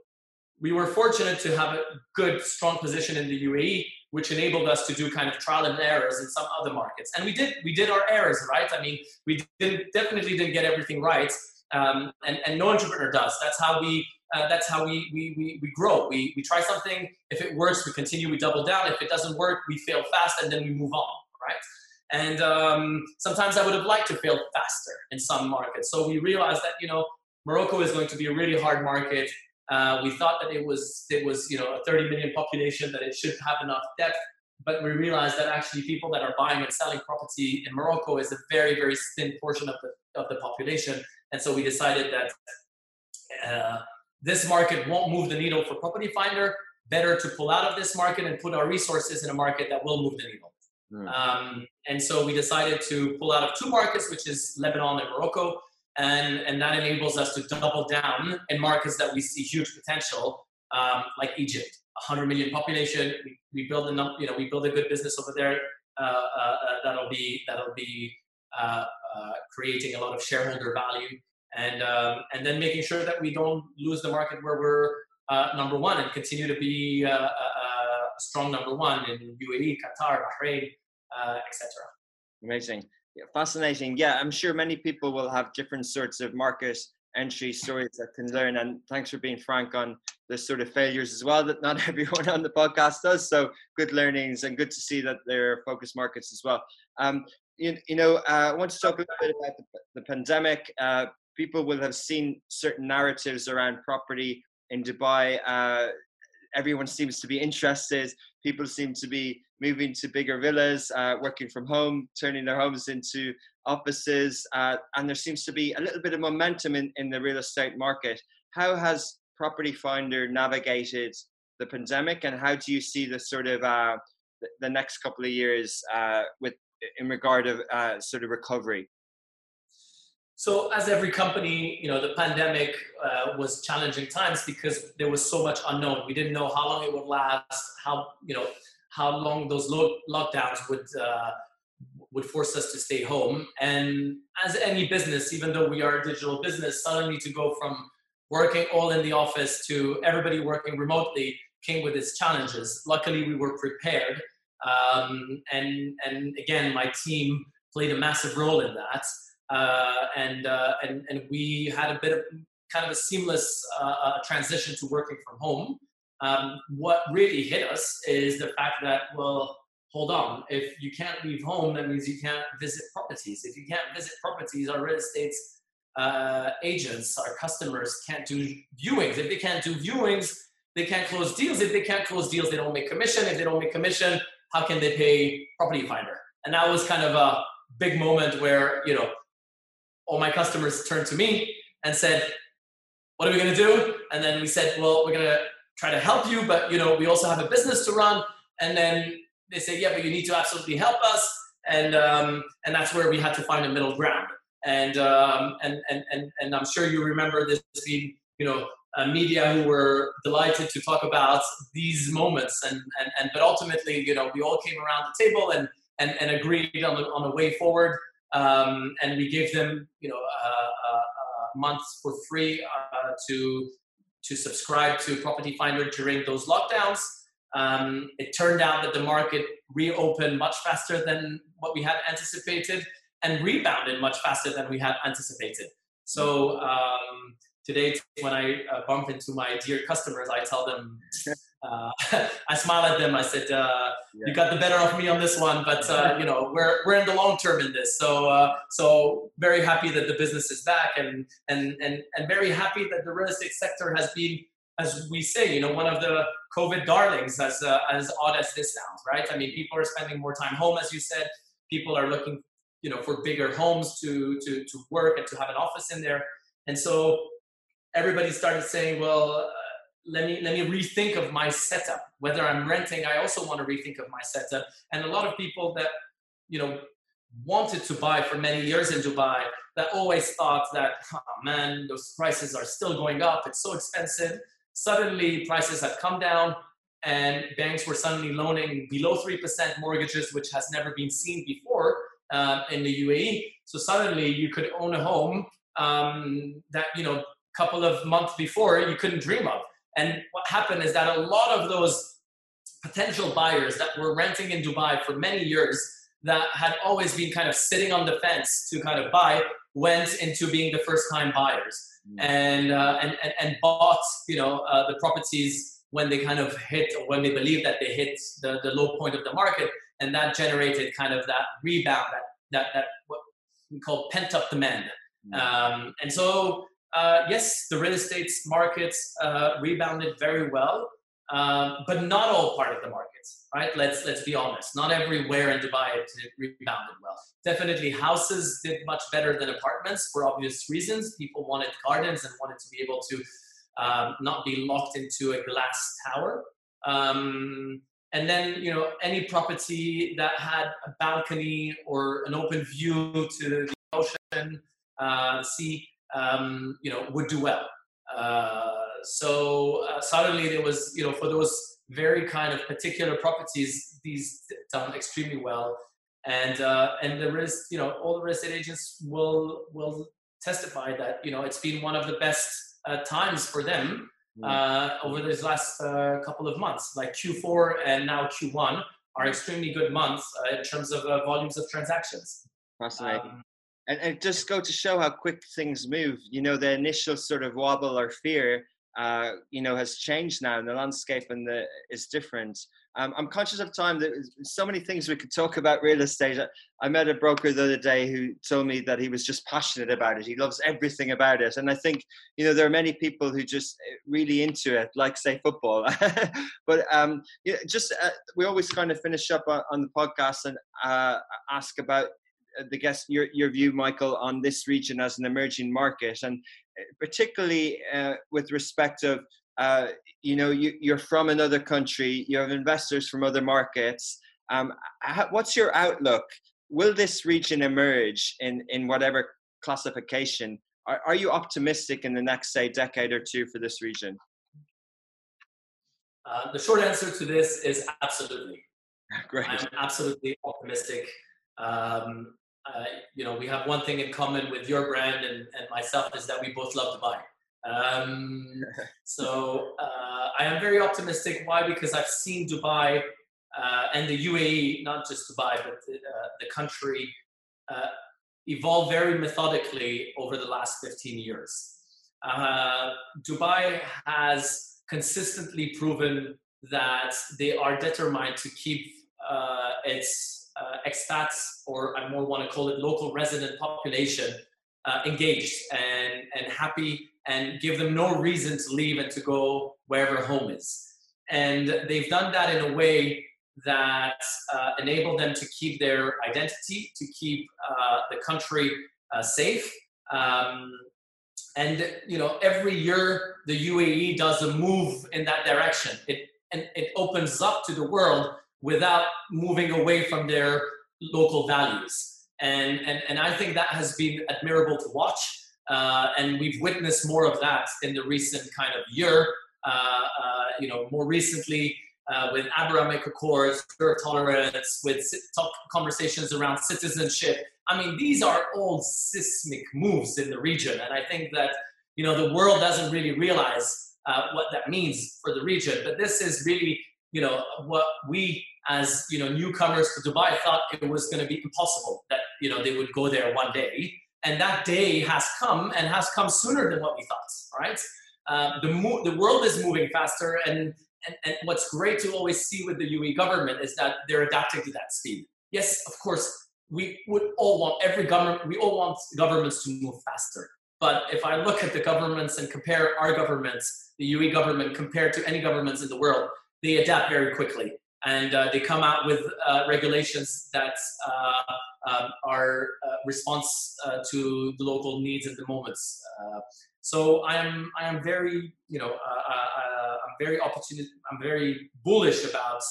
we were fortunate to have a good, strong position in the UAE, which enabled us to do kind of trial and errors in some other markets. And we did, we did our errors, right? I mean, we didn't, definitely didn't get everything right, um, and, and no entrepreneur does. That's how we, uh, that's how we, we, we, we grow. We, we try something. If it works, we continue, we double down. If it doesn't work, we fail fast, and then we move on, right? And um, sometimes I would have liked to fail faster in some markets. So we realized that, you know, Morocco is going to be a really hard market. Uh, we thought that it was it was you know a 30 million population that it should have enough depth, but we realized that actually people that are buying and selling property in Morocco is a very very thin portion of the of the population, and so we decided that uh, this market won't move the needle for Property Finder. Better to pull out of this market and put our resources in a market that will move the needle. Mm. Um, and so we decided to pull out of two markets, which is Lebanon and Morocco. and and that enables us to double down in markets that we see huge potential, um, like Egypt, 100 million population. We, we build a you know we build a good business over there. Uh, uh, uh that'll be that'll be Uh, uh, creating a lot of shareholder value, and um, and then making sure that we don't lose the market where we're uh, number one and continue to be a strong number one in UAE, Qatar, Bahrain, etc. Amazing yeah, fascinating. Yeah, I'm sure many people will have different sorts of market entry stories that can learn. And thanks for being frank on the sort of failures as well that not [LAUGHS] everyone on the podcast does. So good learnings and good to see that they're focus markets as well. Um, you, you know, uh, I want to talk a little bit about the, the pandemic. Uh, people will have seen certain narratives around property in Dubai. Uh, everyone seems to be interested. People seem to be moving to bigger villas, uh, working from home, turning their homes into offices, uh, and there seems to be a little bit of momentum in, in the real estate market. How has Property Finder navigated the pandemic, and how do you see the sort of uh, the next couple of years uh, with in regard of uh, sort of recovery? So, as every company, you know, the pandemic uh, was challenging times because there was so much unknown. We didn't know how long it would last, how you know how long those lo- lockdowns would uh, would force us to stay home. And as any business, even though we are a digital business, suddenly to go from working all in the office to everybody working remotely came with its challenges. Luckily, we were prepared, um, and and again, my team played a massive role in that. Uh, and, uh, and and we had a bit of kind of a seamless uh, uh transition to working from home. Um, what really hit us is the fact that, well, hold on, if you can't leave home, that means you can't visit properties. If you can't visit properties, our real estate uh, agents, our customers can't do viewings. If they can't do viewings, they can't close deals. If they can't close deals, they don't make commission. If they don't make commission, how can they pay Property Finder? And that was kind of a big moment where, you know, all my customers turned to me and said, what are we going to do? And then we said, well, we're going to try to help you, but you know, we also have a business to run. And then they said, yeah, but you need to absolutely help us. And um, and that's where we had to find a middle ground. And um, and, and and and I'm sure you remember this being, you know, uh, media who were delighted to talk about these moments. And and and but ultimately, you know, we all came around the table and and, and agreed on the on the way forward. Um, and we gave them, you know, uh, uh, for free uh, to to subscribe to Property Finder during those lockdowns. Um, it turned out that the market reopened much faster than what we had anticipated and rebounded much faster than we had anticipated. So um, today, when I uh, bump into my dear customers, I tell them, uh, [LAUGHS] [LAUGHS] I smile at them. I said, uh, yeah. "You got the better of me on this one, but uh, you know, we're we're in the long term in this. So uh, so very happy that the business is back, and and and and very happy that the real estate sector has been, as we say, you know, one of the COVID darlings. As uh, as odd as this sounds, right? I mean, people are spending more time home, as you said. People are looking, you know, for bigger homes to to to work and to have an office in there, and so everybody started saying, well let me let me rethink of my setup. Whether i'm renting i also want to rethink of my setup. And a lot of people that you know wanted to buy for many years in dubai that always thought that oh man those prices are still going up. It's so expensive. Suddenly prices have come down and banks were suddenly loaning below 3% mortgages which has never been seen before uh, in the uae so suddenly you could own a home um, that you know couple of months before you couldn't dream of and what happened is that a lot of those potential buyers that were renting in Dubai for many years that had always been kind of sitting on the fence to kind of buy went into being the first time buyers mm. and, uh, and, and, and bought, you know, uh, the properties when they kind of hit or when they believe that they hit the, the low point of the market. And that generated kind of that rebound, that, that, that what we call pent up demand. Mm. Um, and so uh, yes, the real estate markets uh, rebounded very well, um, but not all part of the markets, right? Let's let's be honest. Not everywhere in Dubai it rebounded well. Definitely, houses did much better than apartments for obvious reasons. People wanted gardens and wanted to be able to um, not be locked into a glass tower. Um, and then, you know, any property that had a balcony or an open view to the ocean uh, see, um, you know, would do well. Uh, so uh, suddenly there was, you know, for those very kind of particular properties, these done extremely well. And uh, and the rest, you know, all the real estate agents will will testify that you know it's been one of the best uh, times for them mm. uh, over these last uh, couple of months. Like Q4 and now Q1 are extremely good months uh, in terms of uh, volumes of transactions. Fascinating. Um, and, and just go to show how quick things move. You know, the initial sort of wobble or fear, uh, you know, has changed now, and the landscape and the is different. Um, I'm conscious of time. There's so many things we could talk about real estate. I met a broker the other day who told me that he was just passionate about it. He loves everything about it. And I think, you know, there are many people who just eh, really into it, like say football. [LAUGHS] but um, you know, just uh, we always kind of finish up on, on the podcast and uh, ask about the guest your, your view, Michael, on this region as an emerging market, and eh, particularly uh, with respect of uh, you know you, are from another country you have investors from other markets um, how, what's your outlook? Will this region emerge in in whatever classification? Are, are you optimistic in the next say decade or two for this region? Uh, the short answer to this is absolutely. [LAUGHS] Great. i'm absolutely optimistic. Um, uh, you know we have one thing in common with your brand and, and myself is that we both love Dubai um, [LAUGHS] so uh, I am very optimistic. Why? Because I've seen Dubai uh, and the UAE, not just Dubai, but the, uh, the country, uh, evolve very methodically over the last 15 years. Uh, Dubai has consistently proven that they are determined to keep uh, expats, or I more want to call it local resident population, engaged and, and happy and give them no reason to leave and to go wherever home is. And they've done that in a way that uh, enabled them to keep their identity, to keep uh, the country uh, safe. Um, and you know, every year the UAE does a move in that direction. It and it opens up to the world without moving away from their local values. And, and, and I think that has been admirable to watch. Uh, and we've witnessed more of that in the recent kind of year. Uh, uh, you know, more recently uh, with Abrahamic Accords, zero tolerance, with conversations around citizenship. I mean, these are all seismic moves in the region, and I think that you know the world doesn't really realize uh, what that means for the region. But this is really, you know, what we as you know newcomers to Dubai thought it was going to be impossible that you know they would go there one day. And that day has come and has come sooner than what we thought right? Uh, the, mo- the world is moving faster and, and, and what's great to always see with the UAE government is that they're adapting to that speed. Yes of course we would all want every government we all want governments to move faster. But if i look at the governments and compare our governments the UAE government compared to any governments in the world they adapt very quickly and uh, they come out with uh, regulations that uh, um, our uh, response uh, to the local needs at the moments. Uh, so I am I am very you know I'm very opportunity I'm very bullish about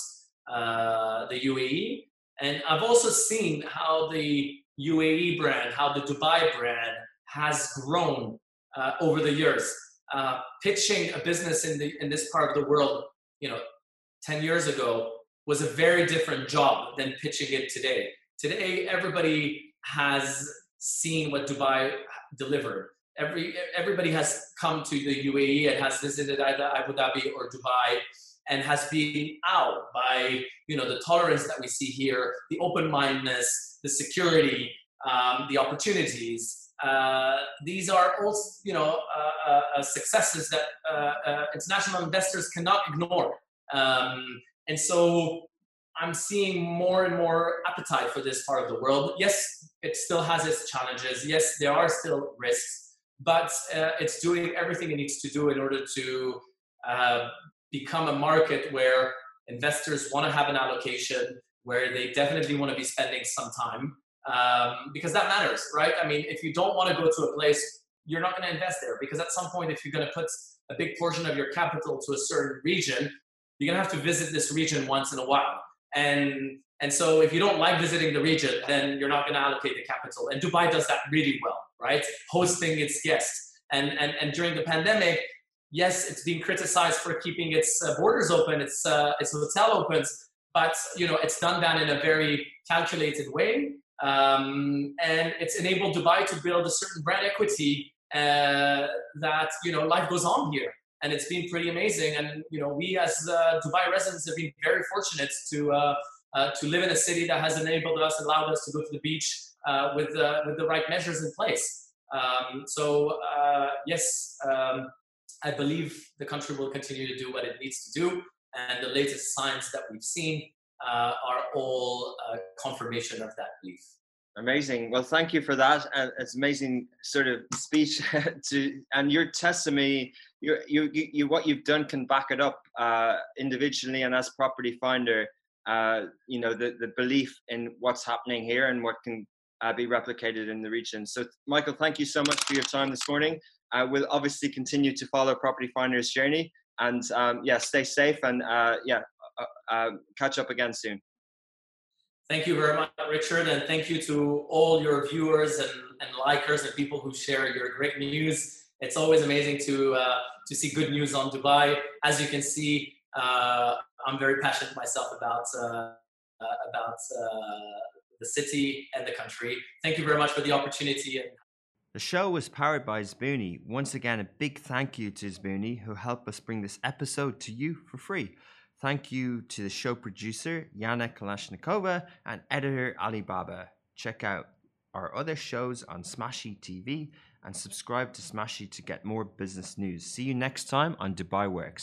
the UAE, and I've also seen how the UAE brand, how the Dubai brand has grown over the years. pitching a business in the in this part of the world, you know, 10 years ago was a very different job than pitching it today. Today, everybody has seen what Dubai delivered. Every, everybody has come to the UAE and has visited either Abu Dhabi or Dubai and has been out by you know the tolerance that we see here, the open-mindedness, the security, um, the opportunities. Uh, these are all you know uh, uh, uh successes that uh, uh, international investors cannot ignore. Um, and so I'm seeing more and more appetite for this part of the world. Yes, it still has its challenges. Yes, there are still risks, but uh, it's doing everything it needs to do in order to uh, become a market where investors want to have an allocation, where they definitely want to be spending some time, um, because that matters, right? I mean, if you don't want to go to a place, you're not going to invest there because at some point, if you're going to put a big portion of your capital to a certain region, you're to have to visit this region once in a while and and so if you don't like visiting the region, then you're not to allocate the capital. And Dubai does that really well. right? Hosting its guests. And, and, and during the pandemic, yes, it's being criticized for keeping its uh, borders open, its, uh, its hotel opens, but you know, it's done that in a very calculated way. Um, and it's enabled Dubai to build a certain brand equity uh, that, you know, life goes on here. And it's been pretty amazing. And, you know, we as uh, Dubai residents have been very fortunate to, uh, uh, to live in a city that has enabled us, allowed us to go to the beach uh, with, uh, with the right measures in place. Um, so uh, yes, um, I believe the country will continue to do what it needs to do, and the latest signs that we've seen are all confirmation of that belief. Amazing. Well, thank you for that. And it's amazing sort of speech [LAUGHS] to, and your testimony, your, you, you, what you've done can back it up uh, individually and as property finder. Uh, you know the, the belief in what's happening here and what can uh, be replicated in the region. So, Michael, thank you so much for your time this morning. Uh, we'll obviously continue to follow Property Finder's journey, and um, yeah, stay safe and uh, yeah, uh, uh, catch up again soon. Thank you very much, Richard, and thank you to all your viewers and, and likers and people who share your great news. It's always amazing to uh, to see good news on Dubai. As you can see, uh, I'm very passionate myself about uh, uh, about the city, and the country. Thank you very much for the opportunity. The show was powered by Zbooni. Once again, a big thank you to Zbooni who helped us bring this episode to you for free. Thank you to the show producer, Yana Kalashnikova, and editor, Alibaba. Check out our other shows on Smashi TV and subscribe to Smashi to get more business news. See you next time on Dubai Works.